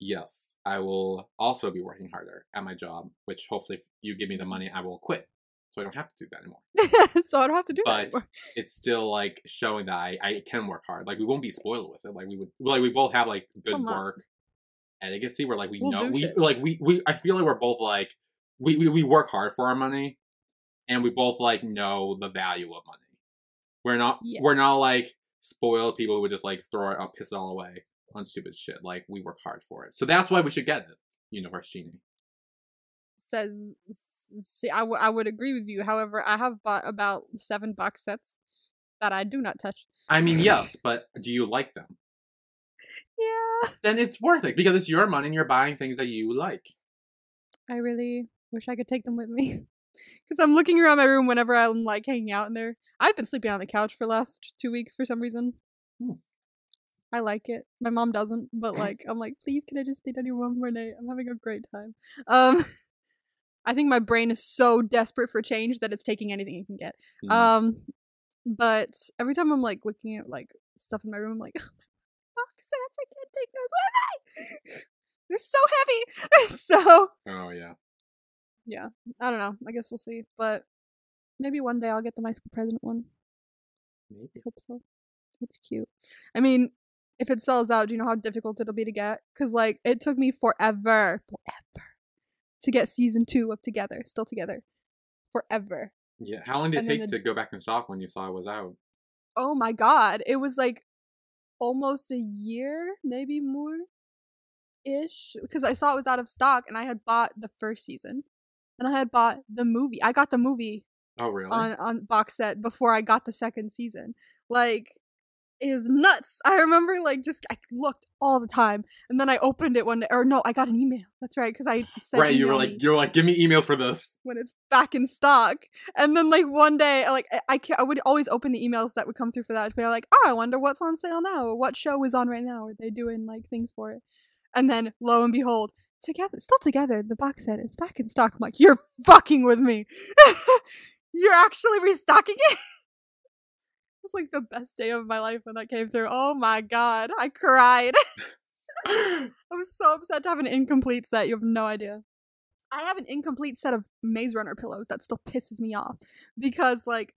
Yes, I will also be working harder at my job, which hopefully, if you give me the money, I will quit, so I don't have to do that anymore. so I don't have to do that But it's still like showing that I, I can work hard. Like we won't be spoiled with it. Like we would like we both have like good Come on. work etiquette where like we We'll know we shit. like we, we I feel like we're both like we, we we work hard for our money and we both like know the value of money. We're not we're not like spoiled people who would just like throw it up, uh, piss it all away on stupid shit. Like we work hard for it. So that's why we should get it. Universe Genie. Says, see, I, w- I would agree with you. However, I have bought about seven box sets that I do not touch. I mean, yes, but do you like them? Yeah. Then it's worth it because it's your money and you're buying things that you like. I really wish I could take them with me. Because I'm looking around my room whenever I'm like hanging out in there. I've been sleeping on the couch for the last two weeks for some reason. Hmm. I like it. My mom doesn't, but like I'm like, please, can I just stay down here one more night? I'm having a great time. Um, I think my brain is so desperate for change that it's taking anything it can get. Mm. Um, but every time I'm like looking at like stuff in my room, I'm like, oh my box sets, I can't take those with me. They're so heavy. so oh yeah. Yeah. I don't know. I guess we'll see. But maybe one day I'll get the my school president one. I Maybe. hope so. It's cute. I mean, if it sells out, do you know how difficult it'll be to get? Because like it took me forever, forever, to get season two of Together, still together, forever. Yeah. How long did it And then take the- to go back in stock when you saw it was out? Oh my god, it was like almost a year, maybe more, ish. Because I saw it was out of stock, and I had bought the first season, and I had bought the movie. I got the movie Oh really? on on box set before I got the second season. Like it is nuts. I remember like just I looked all the time, and then I opened it one day. Or no, I got an email. That's right, because I said right. You were like you were like give me emails for this. when it's back in stock. And then like one day, like I I, I would always open the emails that would come through for that to be like, oh, I wonder what's on sale now, or what show is on right now. Are they doing like things for it? And then lo and behold. Together, still together. The box set is back in stock. I'm like, you're fucking with me. you're actually restocking it. like the best day of my life when that came through. Oh my god, I cried. I was so upset to have an incomplete set. You have no idea. I have an incomplete set of Maze Runner pillows that still pisses me off because, like,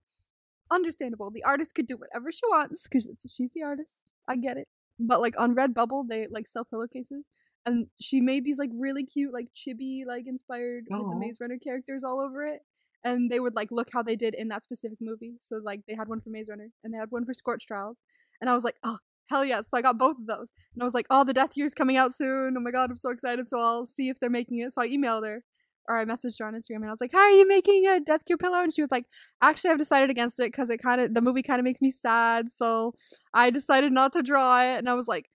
understandable. The artist could do whatever she wants because she's the artist. I get it. but like on Redbubble they like sell pillowcases, and she made these like really cute like chibi like inspired with the Maze Runner characters all over it. And they would like look how they did in that specific movie. So like they had one for Maze Runner and they had one for Scorch Trials. And I was like, oh hell yes! So I got both of those. And I was like, oh the Death Cure's coming out soon. Oh my god, I'm so excited. So I'll see if they're making it. So I emailed her or I messaged her on Instagram and I was like, "Hi, are you making a Death Cure pillow?" And she was like, "Actually, I've decided against it because it kind of the movie kind of makes me sad, so I decided not to draw it." And I was like,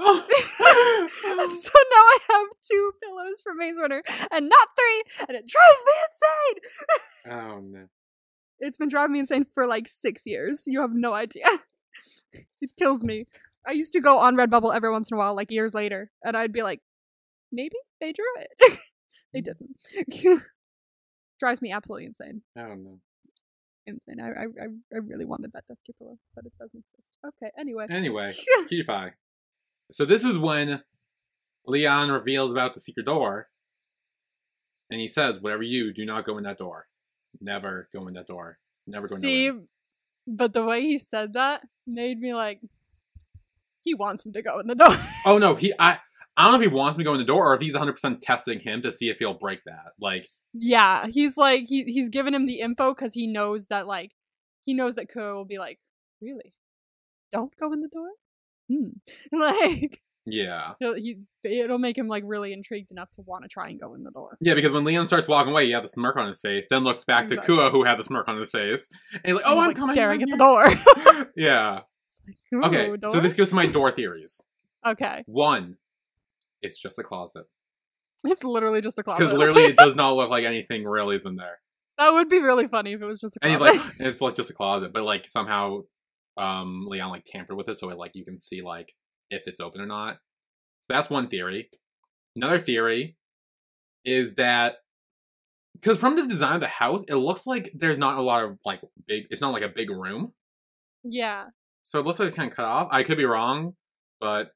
so now I have two pillows for Maze Runner and not three, and it drives me insane. oh no. It's been driving me insane for like six years. You have no idea. it kills me. I used to go on Redbubble every once in a while, like years later, and I'd be like, maybe they drew it. they mm. didn't. drives me absolutely insane. Oh no. Insane. I, I, I- really wanted that Death pillow, but it doesn't exist. Okay, anyway. Anyway, pie. So this is when Leon reveals about the secret door, and he says, "Whatever you do, not go in that door. Never go in that door. Never go in See, that way." but the way he said that made me like, he wants him to go in the door. Oh no, he I I don't know if he wants me to go in the door or if he's 100 percent testing him to see if he'll break that. Like, yeah, he's like, he he's giving him the info because he knows that like, he knows that Ko will be like, really, don't go in the door. Hmm. Like, yeah, he'll, he it'll make him like really intrigued enough to want to try and go in the door. yeah, because when Leon starts walking away, he had the smirk on his face. Then looks back Exactly. to Kua, who had the smirk on his face, and he's like, "Oh, he's, I'm like coming." staring I'm at the door. yeah. Ooh, Okay, so this goes to my door theories. okay, One, it's just a closet. it's literally just a closet. Because literally, it does not look like anything really is in there. that would be really funny if it was just a And closet. he's like, it's like just a closet, but like somehow, um, Leon like tampered with it, so it like you can see like if it's open or not. That's one theory. Another theory is that because from the design of the house, it looks like there's not a lot of like big. It's not like a big room, yeah, so it looks like it's kind of cut off. I could be wrong, but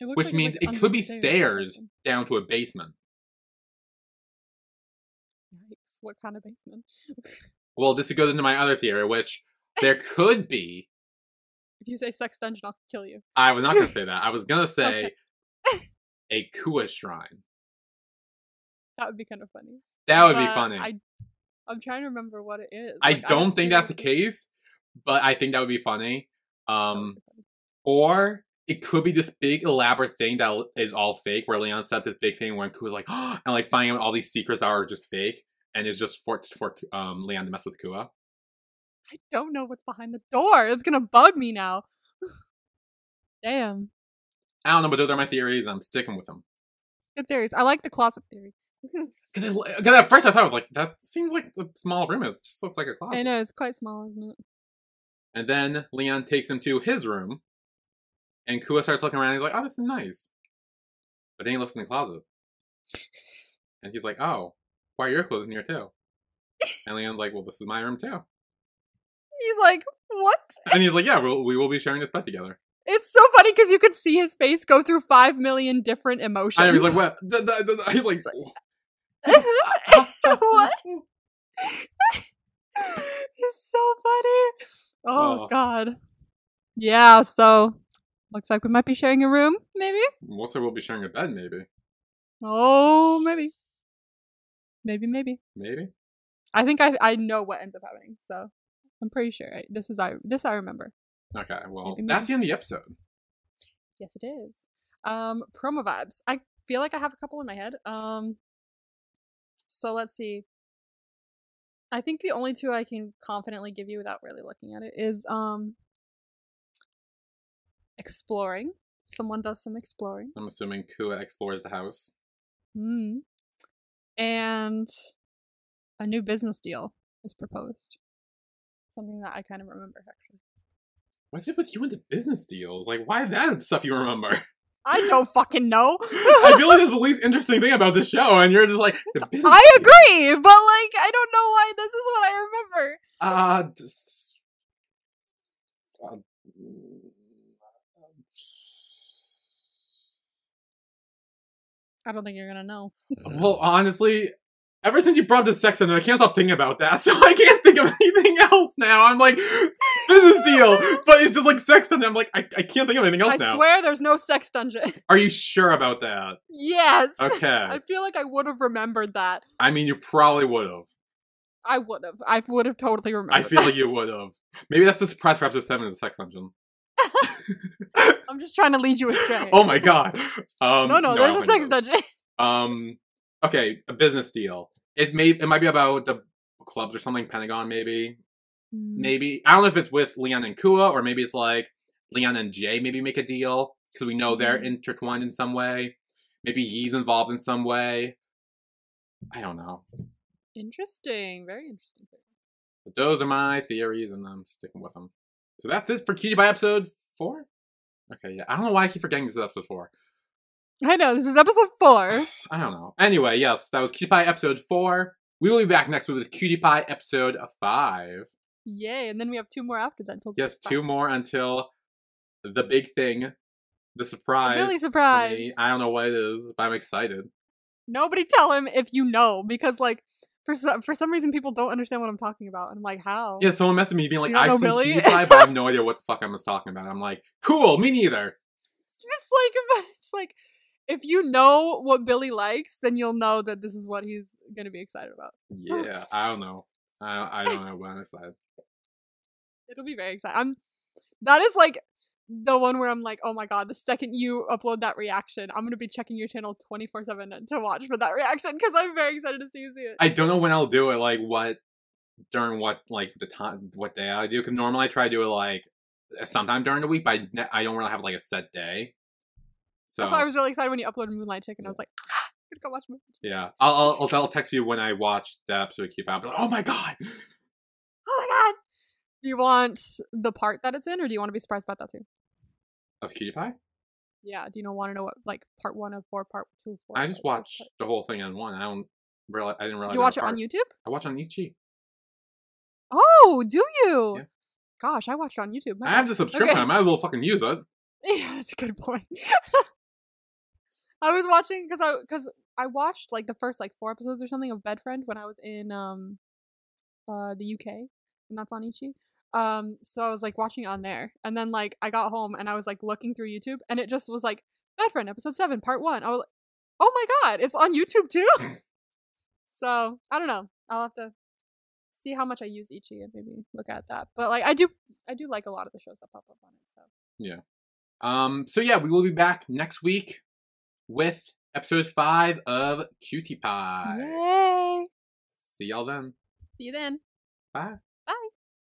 which like means like, it could be under the or stairs down to a basement. Yikes! What kind of basement? Well, this goes into my other theory, which there could be If you say sex dungeon, I'll kill you. I was not going to say that. I was going to say Okay. a Kua shrine. That would be kind of funny. That would be funny. I, I'm trying to remember what it is. I Like, don't haven't think that's the case, but I think that would be funny. Um, be funny. or it could be this big elaborate thing that is all fake, where Leon set this big thing when Kua's like, and like finding out all these secrets that are just fake, and it's just for for um Leon to mess with Kua. I don't know what's behind the door. It's gonna bug me now. Damn. I don't know, but those are my theories. I'm sticking with them. Good theories. I like the closet theory. Because at first I thought like that seems like a small room. It just looks like a closet. I know it's quite small, isn't it? And then Leon takes him to his room, and Kua starts looking around. And he's like, "Oh, this is nice," but then he looks in the closet, and he's like, "Oh, why are your clothes in here too?" And Leon's like, "Well, this is my room too." He's like, what? And he's like, "Yeah, we'll, we will be sharing this bed together." It's so funny because you could see his face go through five million different emotions. I know, he's like, "What?" He's like, what? it's so funny. Oh, Oh. god. Yeah, so looks like we might be sharing a room, maybe? Looks like we'll be sharing a bed, maybe, Oh, maybe. Maybe, maybe. maybe. I think I I know what ends up happening, so I'm pretty sure. I, this is I this I remember. Okay, well, Maybe, that's the end of the episode. Yes, it is. Um, promo vibes. I feel like I have a couple in my head. Um, so let's see. I think the only two I can confidently give you without really looking at it is um exploring. Someone does some exploring. I'm assuming Kua explores the house. Mm. And a new business deal is proposed. Something that I kind of remember actually. What's it with you into business deals? Like, why that stuff you remember? I don't fucking know. I feel like this is the least interesting thing about this show, and you're just like, the business I deal. agree, but like I don't know why this is what I remember. Uh, just, uh, I don't think you're gonna know. well, honestly, ever since you brought up the sex in I can't stop thinking about that, so I can't think of anything else now. I'm like, business deal, but it's just like sex dungeon. I'm like, I, I can't think of anything else now. I now. swear there's no sex dungeon. Are you sure about that? yes. Okay. I feel like I would have remembered that. I mean, you probably would have. I would have. I would have totally remembered. I feel like you would have. Maybe that's the surprise for episode seven is a sex dungeon. I'm just trying to lead you astray. Oh my god. Um, no, no, I there's a sex dungeon. Um, okay, a business deal. It may it might be about the clubs or something. Pentagon, maybe. Maybe I don't know if it's with Leon and Kua or maybe it's like Leon and Jay maybe make a deal because we know they're Mhm. intertwined in some way. Maybe Yi's involved in some way. I don't know. Interesting. Very interesting. But those are my theories, and I'm sticking with them. So that's it for Cutie Pie episode four. Okay, yeah. I don't know why I keep forgetting this is episode four. I know this is episode four. I don't know. Anyway, yes, that was Cutie Pie episode four. We will be back next week with Cutie Pie episode five. Yay! And then we have two more after that. Until Yes, two more until the big thing, the surprise. Really for me. surprised. I don't know what it is, but I'm excited. Nobody tell him if you know, because like for some for some reason people don't understand what I'm talking about. And I'm like, how? Yeah, someone messaged me being like, "I've seen Billy?" Cutie Pie, but I have no idea what the fuck I was talking about." I'm like, "Cool, me neither." It's just like it's like if you know what Billy likes, then you'll know that this is what he's gonna be excited about. Yeah, I don't know. I I don't know what I'm excited. It'll be very exciting. I'm that is like the one where I'm like, oh my god, the second you upload that reaction, I'm gonna be checking your channel 24 7 to watch for that reaction because I'm very excited to see you see it. I don't know when I'll do it. Like what during what like the time what day I do? Because normally I try to do it like sometime during the week, but I, I don't really have like a set day. So That's why I was really excited when you uploaded Moonlight Chicken. I was like, ah, I'm gonna go watch Moonlight Chicken. yeah, I'll, I'll I'll text you when I watch the episode. Keep out. Like, oh my god! Oh my god! Do you want the part that it's in, or do you want to be surprised about that too? Of Cutie Pie? Yeah. Do you know want to know what like part one of four, part two of four? I just part- watched the whole thing on one. I don't realize. I didn't realize. You watch it were on. YouTube? I watch on Ichi. Oh, do you? Yeah. Gosh, I watched it on YouTube. I have the subscription. Okay. I might as well fucking use it. Yeah, that's a good point. I was watching because I because I watched like the first like four episodes or something of Bedfriend when I was in um uh the UK and that's on Ichi. Um, so I was like watching on there, and then like I got home and I was like looking through YouTube, and it just was like Bedfriend episode seven part one. I was like, oh my god, it's on YouTube too. so I don't know. I'll have to see how much I use Ichi and maybe look at that. But like I do, I do like a lot of the shows that pop up on it. So. Yeah. Um. So yeah, we will be back next week with episode five of Cutie Pie. Yay! See y'all then. See you then. Bye.